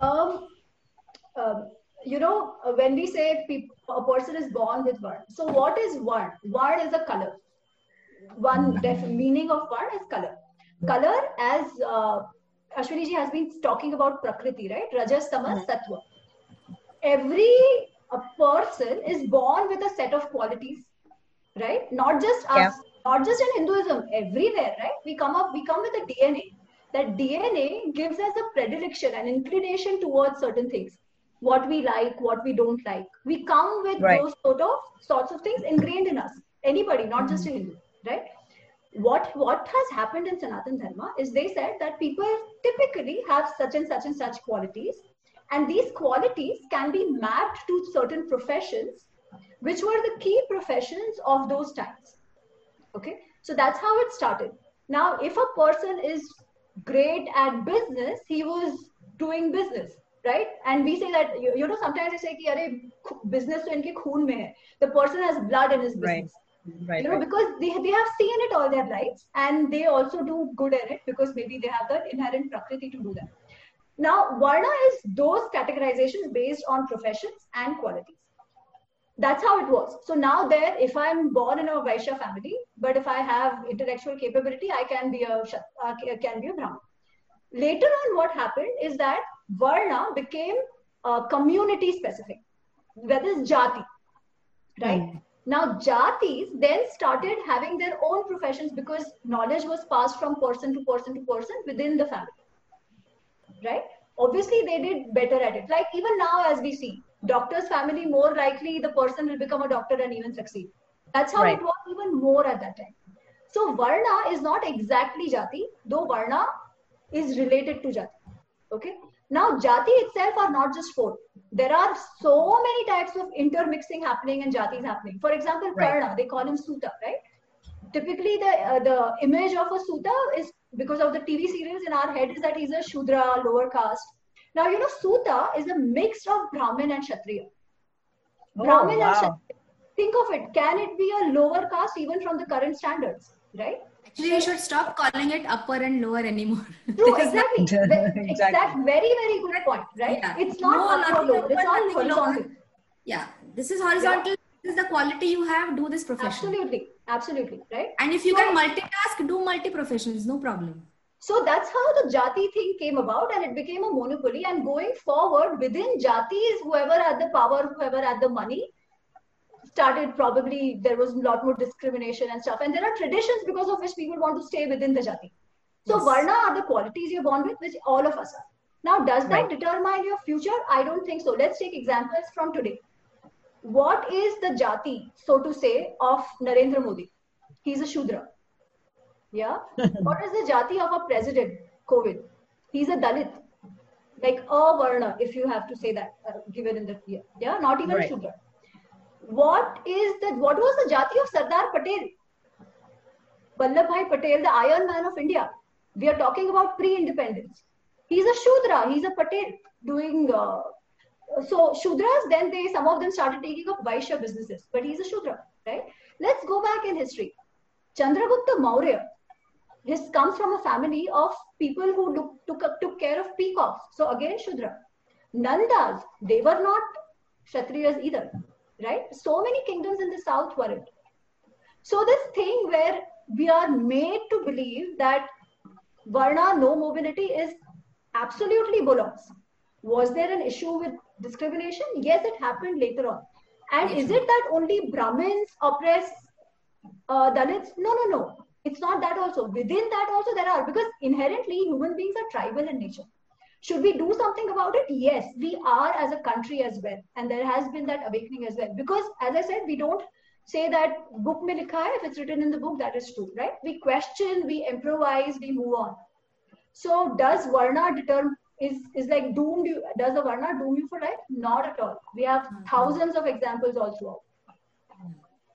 Um, um, you know, uh, when we say peop a person is born with varna, so what is varna? Varna is a color. One def- meaning of varna is color. Color, as uh, Ashwini ji has been talking about Prakriti, right? Rajas, Tamas, Sattva. Every a person is born with a set of qualities, right? Not just us, Yeah. not just in Hinduism, everywhere, right? We come up, we come with a DNA. That DNA gives us a predilection, an inclination towards certain things. What we like, what we don't like. We come with Right. those sort of sorts of things ingrained in us. Anybody, not just a Hindu, right? What what has happened in Sanatan Dharma is they said that people typically have such and such and such qualities, and these qualities can be mapped to certain professions, which were the key professions of those times. Okay, so that's how it started. Now, if a person is great at business, he was doing business, right? And we say that, you, you know, sometimes they say, Ki, Are, business to inke khoon mein hai. the person has blood in his business. Right. Right, you know, right. because they, they have seen it all their lives and they also do good in it because maybe they have that inherent prakriti to do that. Now, Varna is those categorizations based on professions and qualities. That's how it was. So now there, if I'm born in a Vaishya family, but if I have intellectual capability, I can be a uh, can be a Brahmin. Later on, what happened is that Varna became uh, community specific. That is Jati, right? Now, Jatis then started having their own professions because knowledge was passed from person to person to person within the family, right? Obviously, they did better at it. Like even now, as we see, doctor's family more likely the person will become a doctor and even succeed. That's how Right. it was even more at that time. So Varna is not exactly Jati, though Varna is related to Jati. Okay. Now, Jati itself are not just four. There are so many types of intermixing happening and Jatis happening. For example, Right. Karna, they call him Suta, right? Typically, the uh, the image of a Suta is because of the TV serials in our head is that he's a Shudra, lower caste. Now, you know, Suta is a mix of Brahmin and Kshatriya. Oh, Brahmin and wow. Kshatriya. Think of it. Can it be a lower caste even from the current standards, right? actually we should stop calling it upper and lower anymore (laughs) True, Because that- exactly. (laughs) Exactly. Exact, very, very good point, right? Yeah. It's not No, upper or nothing lower, upper, it's all nothing lower. horizontal. yeah this is horizontal this is the quality you have do this profession Absolutely, absolutely, right? and if you So- can multitask do multi professions no problem So that's how the Jati thing came about and it became a monopoly. And going forward, within Jatis, whoever had the power, whoever had the money, started probably there was a lot more discrimination and stuff. And there are traditions because of which people want to stay within the Jati. So Yes. Varna are the qualities you're born with, which all of us are. Now, does that Right. determine your future? I don't think so. Let's take examples from today. What is the Jati, so to say, of Narendra Modi? He's a Shudra. Yeah. (laughs) what is the Jati of a president, Kovind? He's a Dalit. Like a Varna, if you have to say that, uh, given in the year. Yeah, not even Right. Shudra. What is the what was the Jati of Sardar Patel? Vallabhbhai Patel, the Iron Man of India. We are talking about pre-independence. He's a Shudra, he's a Patel doing. Uh, so Shudras, then they some of them started taking up Vaishya businesses, but he's a Shudra, right? Let's go back in history. Chandragupta Maurya, his comes from a family of people who look, took, took care of peacocks. So again, Shudra. Nandas, they were not Kshatriyas either, right? So many kingdoms in the south weren't. So this thing where we are made to believe that Varna, no mobility is absolutely belongs. Was there an issue with discrimination? Yes, it happened later on. And is it that only Brahmins oppress uh, Dalits? No, no, no. It's not that also. Within that also there are because inherently human beings are tribal in nature. Should we do something about it? Yes, we are as a country as well. And there has been that awakening as well. Because as I said, we don't say that book mein likha hai, if it's written in the book, that is true, right? We question, we improvise, we move on. So does Varna determine is is like doomed you does the varna doom you for life? Not at all. We have mm-hmm. thousands of examples all throughout.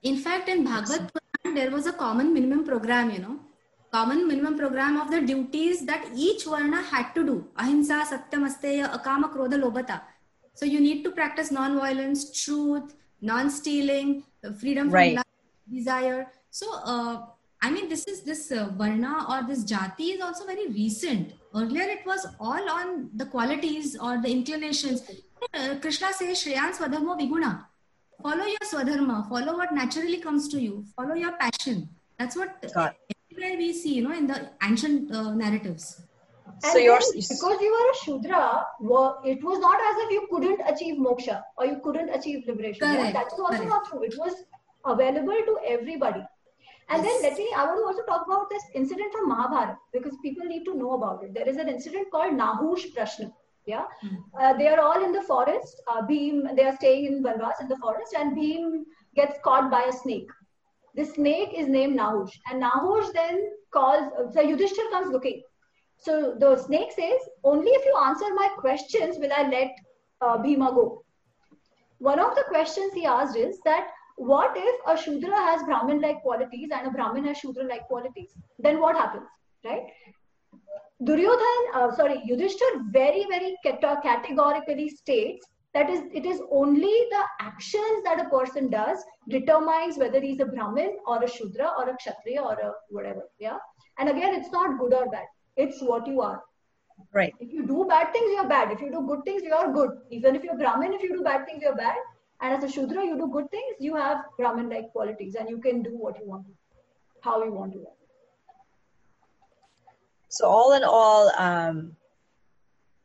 In fact in bhagavad Puran, there was a common minimum program you know. Common minimum program of the duties that each varna had to do. Ahimsa satyam asteya akama krodha lobhata so you need to practice non-violence truth non-stealing freedom from right. desire. So uh, I mean, this is this uh, Varna or this Jati is also very recent. Earlier, it was all on the qualities or the inclinations. Uh, Krishna says, Shreyan Swadharma Viguna. Follow your Swadharma, follow what naturally comes to you, follow your passion. That's what everywhere we see, you know, in the ancient uh, narratives. And so yours because you were a Shudra, it was not as if you couldn't achieve moksha or you couldn't achieve liberation. Correct. That's also Correct. not true. It was available to everybody. And yes. then let me, I want to also talk about this incident from Mahabharata because people need to know about it. There is an incident called Nahush Prashna. Yeah. Mm. Uh, they are all in the forest. Uh, Bhim, they are staying in Banvas in the forest and Bhim gets caught by a snake. The snake is named Nahush. And Nahush then calls, uh, so Yudhishthir comes looking. So the snake says, only if you answer my questions will I let uh, Bhima go. One of the questions he asked is that what if a Shudra has Brahmin like qualities and a Brahmin has Shudra like qualities? Then what happens, right? Duryodhan, uh, sorry, Yudhishthir very, very categorically states that is, it is only the actions that a person does determines whether he's a Brahmin or a Shudra or a Kshatriya or a whatever. Yeah. And again, it's not good or bad. It's what you are. Right. If you do bad things, you're bad. If you do good things, you're good. Even if you're Brahmin, if you do bad things, you're bad. And as a Shudra, you do good things, you have Brahmin like qualities, and you can do what you want how you want to. So, all in all, um,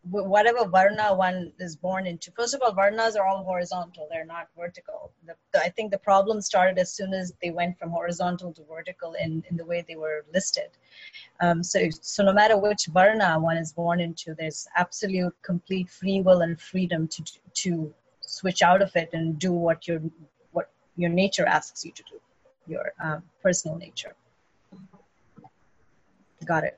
whatever varna one is born into, first of all, varnas are all horizontal, they're not vertical. The, the, I think the problem started as soon as they went from horizontal to vertical in, in the way they were listed. Um, so, so, no matter which varna one is born into, there's absolute complete free will and freedom to, to switch out of it and do what your what your nature asks you to do, your um, personal nature. Got it.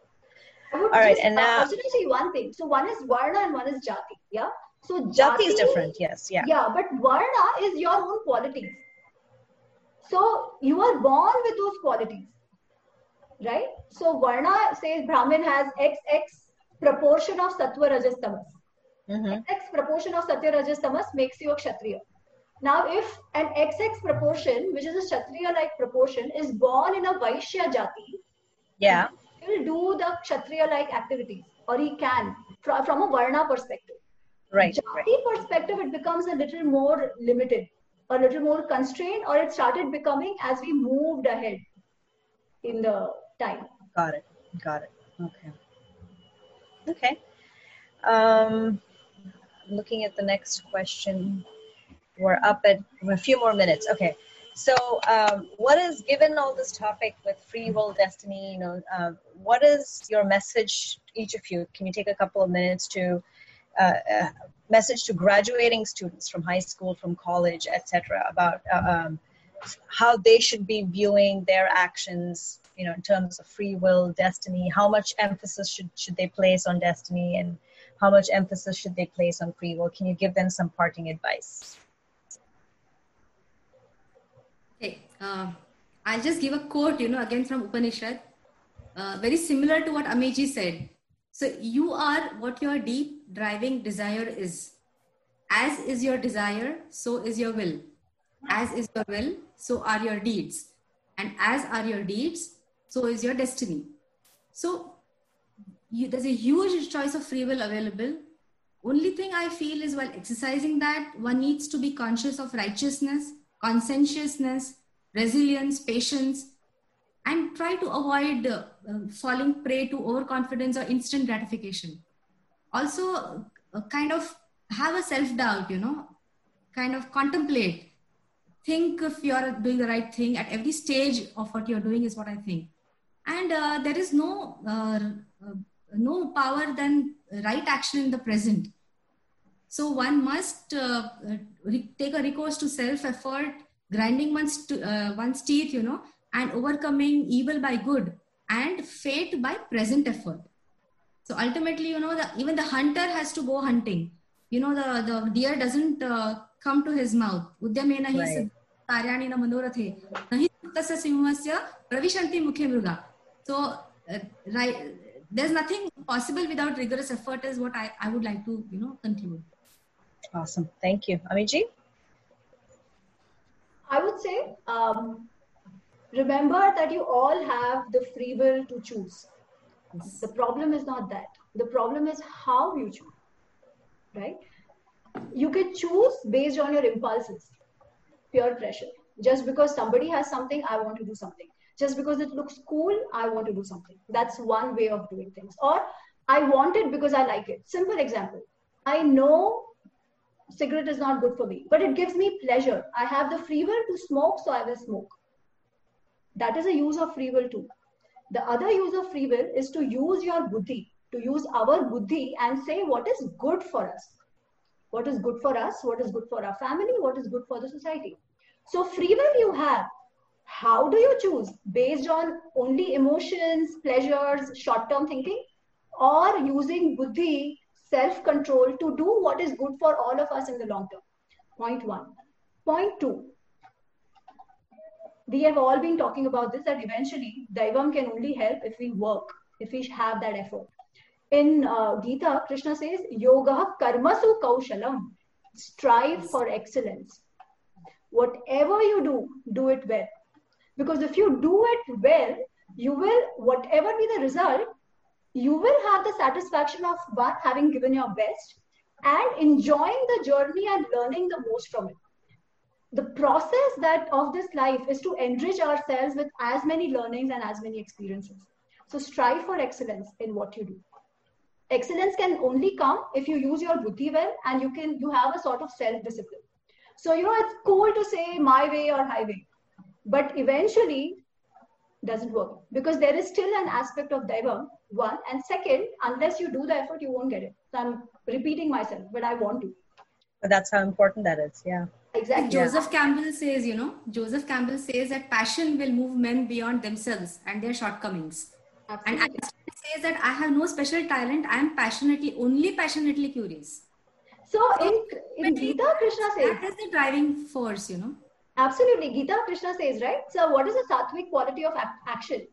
All right, and now I was going to say one thing. So one is varna and one is jati. Yeah. So jati, jati is different. Yes. Yeah. Yeah, but varna is your own qualities. So you are born with those qualities, right? So varna says Brahmin has XX proportion of sattva, rajas, tamas. Mm-hmm. X proportion of Satya Rajas Tamas makes you a Kshatriya. Now, if an XX proportion, which is a Kshatriya like proportion, is born in a Vaishya Jati, yeah, he will do the Kshatriya like activities, or he can from, from a Varna perspective. Right. Jati right. perspective, it becomes a little more limited, a little more constrained, or it started becoming as we moved ahead in the time. Got it. Got it. Okay. Okay. Um, looking at the next question. We're up at a few more minutes. Okay. So, um, what is given all this topic with free will, destiny? You know, uh, what is your message? Each of you, can you take a couple of minutes to uh, uh, message to graduating students from high school, from college, etc., about uh, um, how they should be viewing their actions? You know, in terms of free will, destiny. How much emphasis should should they place on destiny and how much emphasis should they place on free will? Can you give them some parting advice? Okay, uh, I'll just give a quote, you know, again from Upanishad, uh, very similar to what Amiji said. So you are what your deep driving desire is. As is your desire, so is your will. As is your will, so are your deeds. And as are your deeds, so is your destiny. So you, there's a huge choice of free will available. Only thing I feel is while exercising that, one needs to be conscious of righteousness, conscientiousness, resilience, patience, and try to avoid uh, falling prey to overconfidence or instant gratification. Also, uh, kind of have a self doubt, you know, kind of contemplate. Think if you're doing the right thing at every stage of what you're doing, is what I think. And uh, there is no uh, uh, no power than right action in the present. So one must uh, re- take a recourse to self effort, grinding one's, one's teeth, you know, and overcoming evil by good and fate by present effort so ultimately you know the, even the hunter has to go hunting you know the, the deer doesn't uh, come to his mouth udyamena hi कार्याणि मनोरथे न हि तस्य सिंहस्य प्रविशन्ति मुखे मृगा so uh, right there's nothing possible without rigorous effort is what I, I would like to you know conclude awesome thank you amiji i would say um, remember that you all have the free will to choose. Yes. The problem is not that. The problem is how you choose, right? You can choose based on your impulses, peer pressure. Just because somebody has something, I want to do something. Just because it looks cool, I want to do something. That's one way of doing things. Or I want it because I like it. Simple example. I know cigarette is not good for me, but it gives me pleasure. I have the free will to smoke, so I will smoke that is a use of free will too. The other use of free will is to use your buddhi, to use our buddhi and say what is good for us. What is good for us, what is good for our family, what is good for the society. So, free will you have. How do you choose? Based on only emotions, pleasures, short term thinking, or using buddhi, self control to do what is good for all of us in the long term? Point one. Point two we have all been talking about this that eventually Daivam can only help if we work, if we have that effort. In uh, Gita, Krishna says, Yoga karmasu kaushalam, strive for excellence. Whatever you do, do it well. Because if you do it well, you will, whatever be the result, you will have the satisfaction of one, having given your best and enjoying the journey and learning the most from it. The process that of this life is to enrich ourselves with as many learnings and as many experiences. So strive for excellence in what you do. Excellence can only come if you use your buddhi well and you can you have a sort of self discipline so you know it's cool to say my way or highway but eventually doesn't work because there is still an aspect of daiva one and second unless you do the effort you won't get it so i'm repeating myself but i want to but that's how important that is yeah Exactly. Joseph Campbell says, you know, Joseph Campbell says that passion will move men beyond themselves and their shortcomings. Absolutely. And Einstein says that I have no special talent. I am passionately, only passionately curious. So, in, in Gita, Krishna says that is the driving force, you know. Absolutely. Gita, Krishna says, right? So, what is the sattvic quality of action?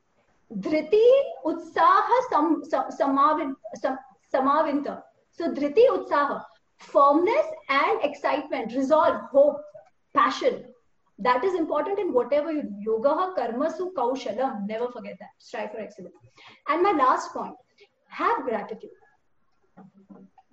Dhriti utsaha sam, sam, samavinta. So, dhriti utsaha firmness and excitement, resolve, hope, passion. That is important in whatever you do. Yoga karmasu kaushalam. Never forget that. Strive for excellence. And my last point have gratitude.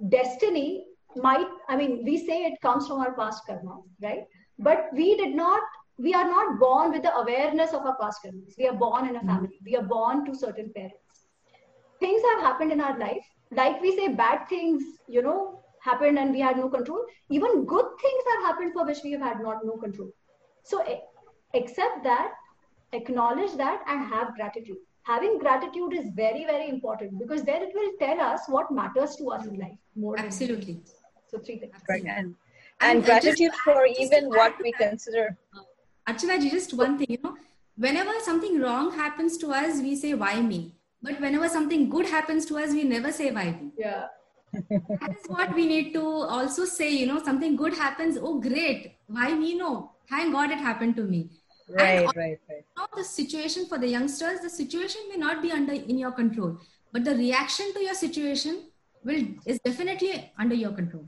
Destiny might, I mean, we say it comes from our past karma, right? But we did not, we are not born with the awareness of our past karmas. We are born in a hmm. family. We are born to certain parents. Things have happened in our life. Like we say, bad things, you know, happened and we had no control. Even good things have happened for which we have had not no control. So accept that, acknowledge that, and have gratitude. Having gratitude is very, very important because then it will tell us what matters to us in life more. Absolutely. So three things. Right. And, and, and gratitude just, for even what we consider. Uh, Archana, just one thing, you know, whenever something wrong happens to us, we say, why me? But whenever something good happens to us, we never say why me. Yeah. That is what we need to also say you know. Something good happens oh great. Why me? No. Thank god it happened to me. Right also, right right. the situation for the youngsters the situation may not be under in your control but the reaction to your situation will is definitely under your control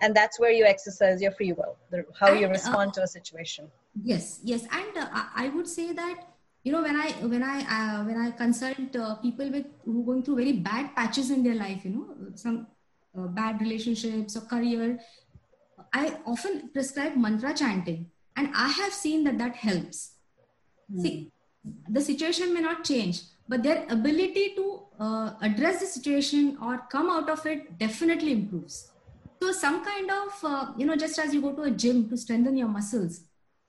and that's where you exercise your free will the, how and, you uh, respond uh, to a situation. Yes yes. And uh, i would say that you know when i when i uh, when i consult uh, people with who are going through very bad patches in their life you know some uh, bad relationships or career i often prescribe mantra chanting. And i have seen that that helps. Mm. see the situation may not change but their ability to address the situation or come out of it definitely improves so some kind of, uh, you know, just as you go to a gym to strengthen your muscles,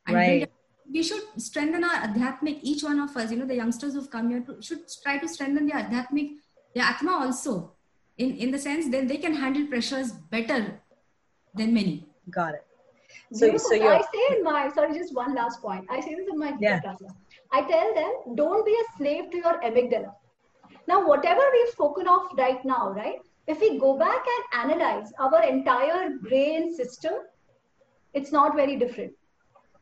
right. Build, we should strengthen our adhyatmic. Each one of us, you know, the youngsters who've come here to, should try to strengthen their adhyatmic, their atma also. In in the sense, then they can handle pressures better than many. Got it. So, so I say in my sorry, just one last point. I say this in my yeah. classes. I tell them, don't be a slave to your amygdala. Now, whatever we've spoken of right now, right? If we go back and analyze our entire brain system, it's not very different.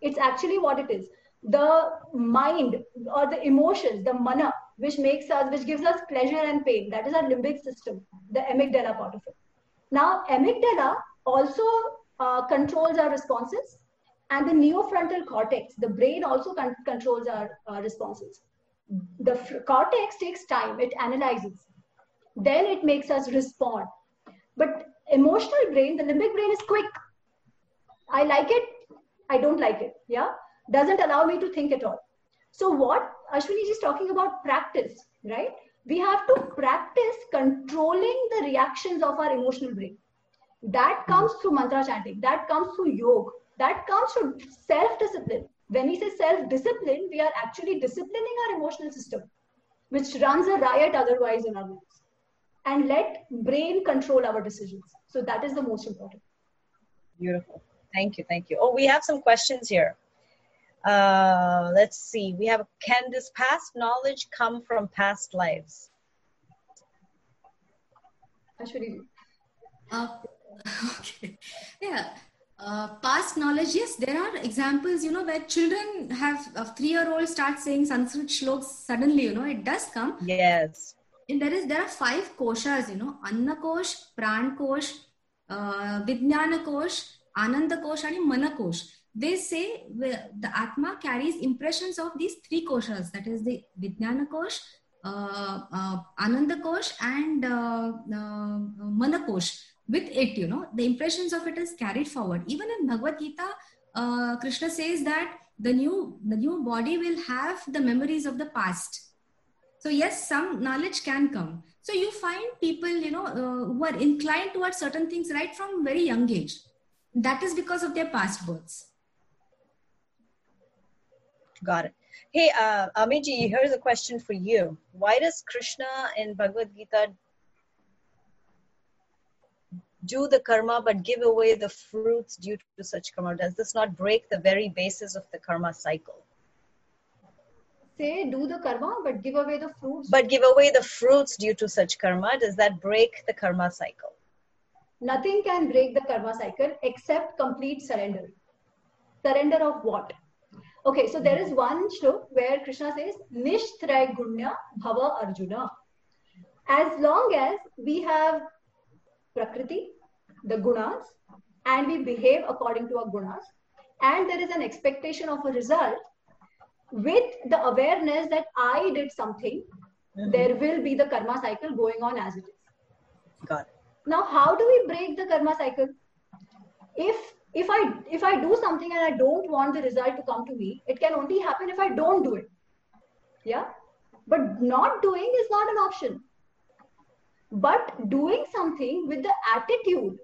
It's actually what it is. The mind or the emotions, the mana, which makes us, which gives us pleasure and pain, that is our limbic system, the amygdala part of it. Now, amygdala also uh, controls our responses, and the neofrontal cortex, the brain also con- controls our uh, responses. The cortex takes time, it analyzes then it makes us respond. But emotional brain, the limbic brain is quick. I like it, I don't like it. Yeah. Doesn't allow me to think at all. So what Ashwini is talking about practice, right? We have to practice controlling the reactions of our emotional brain. That comes through mantra chanting, that comes through yoga, that comes through self-discipline. When we say self-discipline, we are actually disciplining our emotional system, which runs a riot otherwise in our lives and let brain control our decisions. So that is the most important. Beautiful. Thank you. Thank you. Oh, we have some questions here. Uh, let's see. We have can this past knowledge come from past lives? Ashwini. Uh, okay. Yeah. Uh, past knowledge, yes, there are examples, you know, where children have a three year old start saying Sanskrit shloks suddenly, you know, it does come. Yes there is there are five koshas you know anna kosh pran kosh uh, vijnana kosh ananda kosh and mana kosh they say the atma carries impressions of these three koshas. That is the vijnana kosh uh, uh, ananda kosh and uh, uh, mana kosh with it you know the impressions of it is carried forward. Even in bhagavad gita uh, krishna says that the new the new body will have the memories of the past so yes, some knowledge can come. So you find people, you know, uh, who are inclined towards certain things right from very young age. That is because of their past births. Got it. Hey, uh, Amiji, here's a question for you. Why does Krishna in Bhagavad Gita do the karma but give away the fruits due to such karma? Does this not break the very basis of the karma cycle? Say do the karma but give away the fruits. But give away the fruits due to such karma. Does that break the karma cycle? Nothing can break the karma cycle except complete surrender. Surrender of what? Okay so there is one shlok where krishna says nishtray gunya bhava arjuna. As long as we have prakriti the gunas and we behave according to our gunas and there is an expectation of a result with the awareness that I did something, mm-hmm. there will be the karma cycle going on as it is. Got it. Now, how do we break the karma cycle? If if I if I do something and I don't want the result to come to me, it can only happen if I don't do it. Yeah, but not doing is not an option. But doing something with the attitude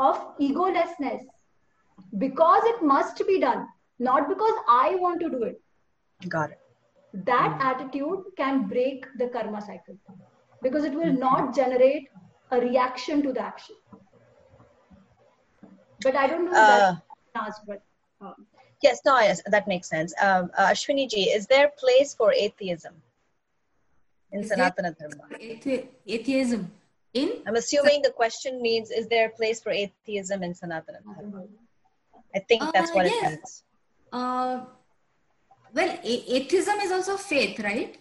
of egolessness because it must be done not because I want to do it. Got it. That mm. attitude can break the karma cycle because it will not generate a reaction to the action. But I don't know uh, that but. Um, yes, no, yes, that makes sense. Um, uh, Ashwini ji, is there place for atheism in Sanatana Dharma? Atheism in? I'm assuming the question means, is there a place for atheism in Sanatana Dharma? I think that's uh, what yes. it means uh, well, atheism is also faith, right?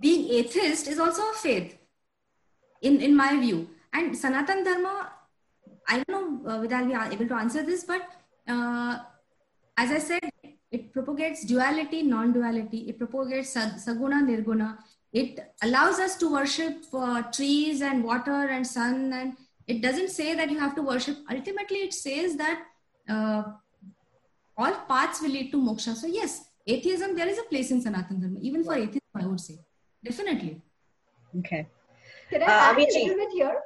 being atheist is also a faith, in, in my view. And Sanatan Dharma, I don't know uh, whether I'll be able to answer this, but uh, as I said, it propagates duality, non duality, it propagates saguna, nirguna. It allows us to worship uh, trees and water and sun, and it doesn't say that you have to worship. Ultimately, it says that uh, all paths will lead to moksha. So, yes, atheism, there is a place in Sanatan Dharma, even for atheism, I would say. Definitely. Okay. Can I uh, add a little bit here?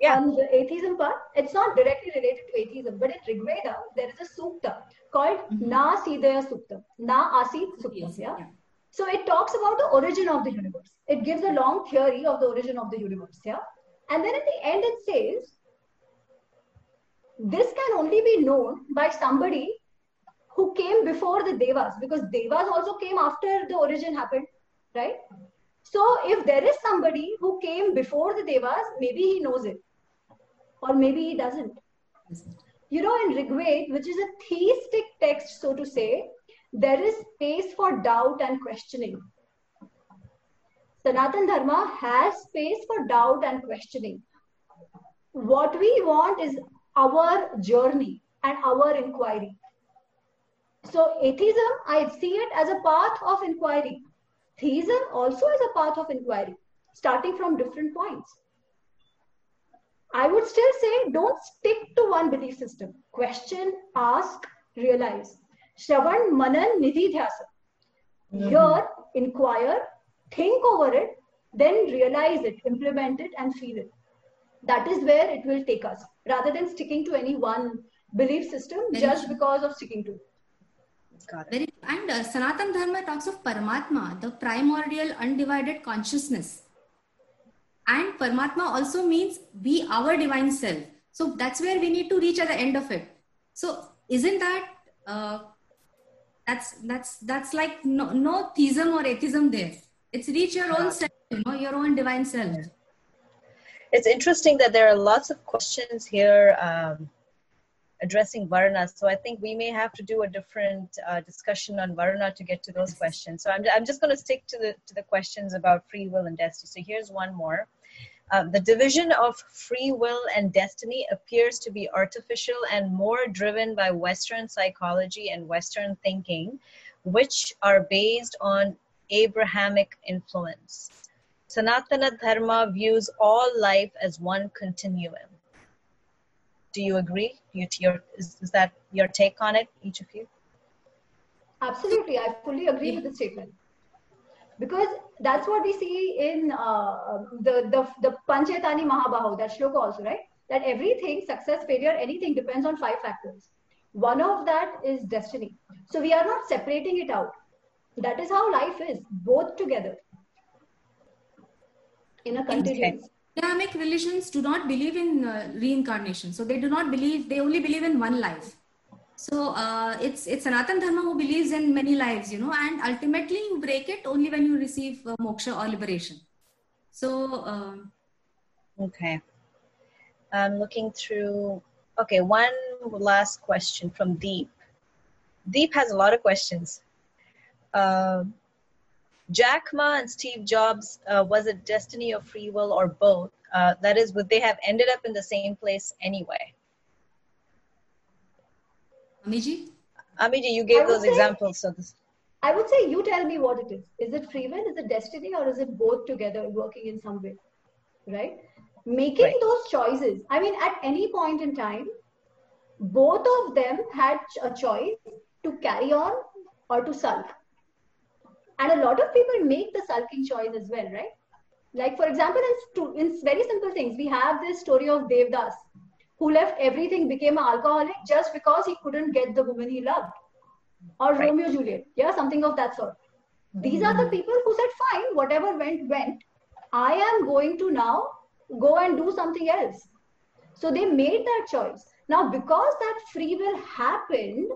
Yeah. On the atheism part, it's not directly related to atheism, but in Rigveda, there is a sukta called mm-hmm. Nasadiya Sukta, Na Asit Sukta. Yes, yeah? yeah. So it talks about the origin of the universe. It gives a long theory of the origin of the universe. Yeah. And then at the end, it says, this can only be known by somebody who came before the devas because devas also came after the origin happened right? So if there is somebody who came before the devas maybe he knows it or maybe he doesn't. You know in rigved which is a theistic text so to say there is space for doubt and questioning. Sanatan dharma has space for doubt and questioning. What we want is our journey and our inquiry. So atheism, I see it as a path of inquiry. Theism also is a path of inquiry, starting from different points. I would still say don't stick to one belief system. Question, ask, realize. Shravan, Manan, Nididhyasa. Mm-hmm. Here, inquire, think over it, then realize it, implement it, and feel it that is where it will take us rather than sticking to any one belief system just because of sticking to it. Very, and uh, Sanatan Dharma talks of Paramatma, the primordial undivided consciousness. And Paramatma also means be our divine self. So that's where we need to reach at the end of it. So isn't that uh, that's that's that's like no, no theism or atheism there. It's reach your own self, you know, your own divine self it's interesting that there are lots of questions here um, addressing Varna. So I think we may have to do a different uh, discussion on Varna to get to those questions. So I'm, I'm just going to stick to the, to the questions about free will and destiny. So here's one more. Um, the division of free will and destiny appears to be artificial and more driven by Western psychology and Western thinking, which are based on Abrahamic influence. Sanatana Dharma views all life as one continuum. Do you agree? You, your, is, is that your take on it, each of you? Absolutely, I fully agree with the statement because that's what we see in uh, the, the the Panchetani Mahabahu, that shloka also, right? That everything, success, failure, anything depends on five factors. One of that is destiny. So we are not separating it out. That is how life is, both together in a continuous. Abrahamic religions do not believe in uh, reincarnation. So they do not believe, they only believe in one life. So uh, it's it's Sanatan Dharma who believes in many lives, you know, and ultimately you break it only when you receive uh, moksha or liberation. So. Um, okay. I'm looking through. Okay, one last question from Deep. Deep has a lot of questions. Uh, Jack Ma and Steve Jobs, uh, was it destiny or free will or both? Uh, that is, would they have ended up in the same place anyway? Amiji? Amiji, you gave those say, examples. So this... I would say you tell me what it is. Is it free will? Is it destiny? Or is it both together working in some way? Right? Making right. those choices. I mean, at any point in time, both of them had a choice to carry on or to sulk and a lot of people make the sulking choice as well, right? Like, for example, in, in very simple things, we have this story of Devdas, who left everything, became an alcoholic just because he couldn't get the woman he loved. Or right. Romeo Juliet, yeah, something of that sort. These are the hmm. people who said, fine, whatever went, went. I am going to now go and do something else. So they made that choice. Now, because that free will happened,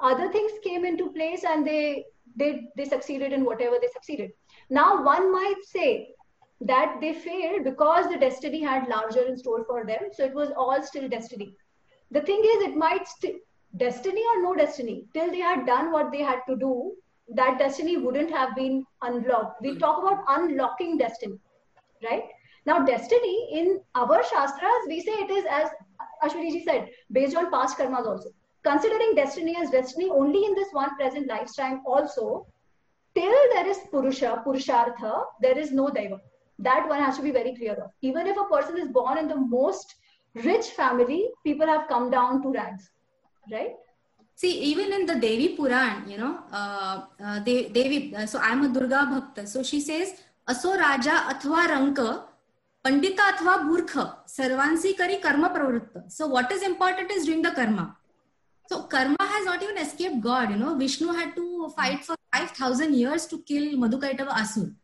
other things came into place and they they, they succeeded in whatever they succeeded. Now, one might say that they failed because the destiny had larger in store for them. So it was all still destiny. The thing is, it might destiny or no destiny till they had done what they had to do that destiny wouldn't have been unlocked. We talk about unlocking destiny, right? Now, destiny in our Shastras, we say it is, as Ashwini ji said, based on past karmas also. Considering destiny as destiny only in this one present lifetime also, till there is Purusha, Purushartha, there is no Deva. That one has to be very clear of. Even if a person is born in the most rich family, people have come down to rags, right? See, even in the Devi Puran, you know, uh, uh, Devi, uh, so I'm a Durga Bhakta. So she says, Aso Raja Athva Ranka, Pandita Athva Burkha, Sarvansi Kari Karma Pravritta. So what is important is doing the karma. So karma has not even escaped God, you know. Vishnu had to fight for 5,000 years to kill Madhukaitabha Asur.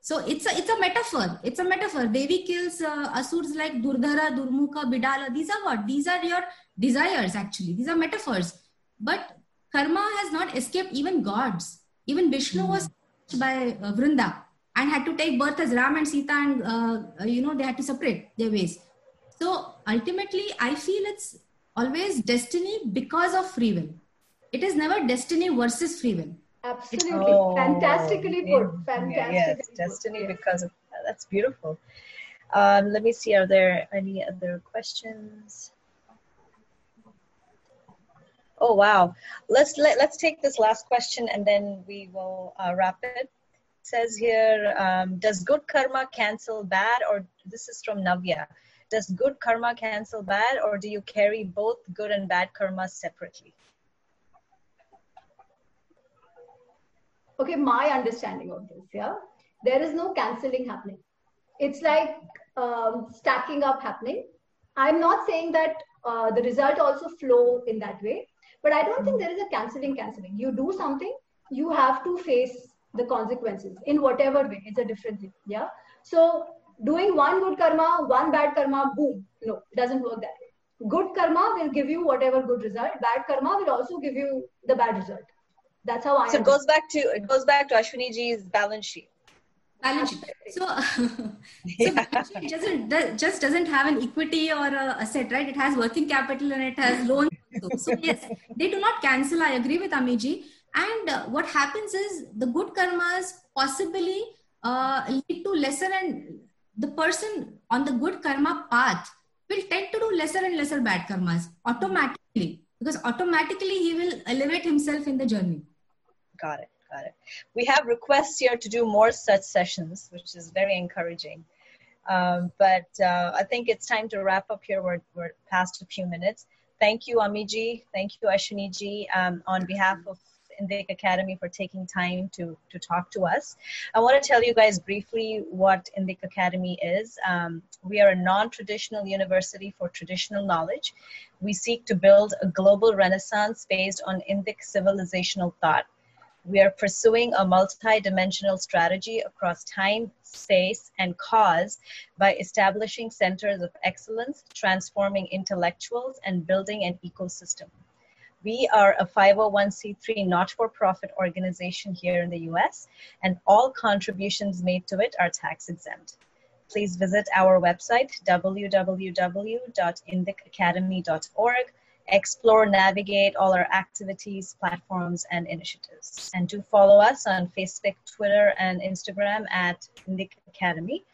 So it's a it's a metaphor. It's a metaphor. Devi kills uh, asurs like Durdhara, Durmukha, Bidala. These are what? These are your desires actually. These are metaphors. But karma has not escaped even gods. Even Vishnu mm. was by uh, Vrinda and had to take birth as Ram and Sita, and uh, you know they had to separate their ways. So ultimately, I feel it's always destiny because of free will. It is never destiny versus free will. Absolutely. Oh, Fantastically put. Fantastically yes, destiny put. because of that's beautiful. Um, let me see. Are there any other questions? Oh wow. Let's let, let's take this last question and then we will uh, wrap it. it. Says here, um, does good karma cancel bad, or this is from Navya? Does good karma cancel bad, or do you carry both good and bad karma separately? okay, my understanding of this, yeah, there is no canceling happening. It's like um, stacking up happening. I'm not saying that uh, the result also flow in that way, but I don't think there is a canceling, canceling. You do something, you have to face the consequences in whatever way. It's a different thing. Yeah. So doing one good karma, one bad karma, boom. No, it doesn't work that way. Good karma will give you whatever good result. Bad karma will also give you the bad result. That's how I. So it goes back to it goes back to Ashwini ji's balance sheet. Balance sheet. (laughs) So, yeah. so doesn't just doesn't have an equity or a asset, right? It has working capital and it has loans. Also. So yes, they do not cancel. I agree with Amiji. And uh, what happens is the good karmas possibly uh, lead to lesser and the person on the good karma path will tend to do lesser and lesser bad karmas automatically because automatically he will elevate himself in the journey. Got it. Got it. We have requests here to do more such sessions, which is very encouraging. Um, but uh, I think it's time to wrap up here. We're, we're past a few minutes. Thank you, Amiji. Thank you, Ashwini um, on behalf of Indic Academy for taking time to, to talk to us. I want to tell you guys briefly what Indic Academy is. Um, we are a non traditional university for traditional knowledge. We seek to build a global renaissance based on Indic civilizational thought we are pursuing a multi-dimensional strategy across time, space, and cause by establishing centers of excellence, transforming intellectuals, and building an ecosystem. We are a 501c3 not for profit organization here in the US, and all contributions made to it are tax exempt. Please visit our website www.indicacademy.org explore, navigate all our activities, platforms, and initiatives. And do follow us on Facebook, Twitter, and Instagram at Indic Academy.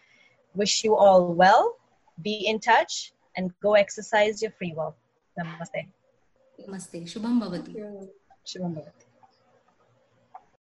Wish you all well, be in touch, and go exercise your free will. Namaste. Namaste. Shubham Bhavati. Shubham Bhavati.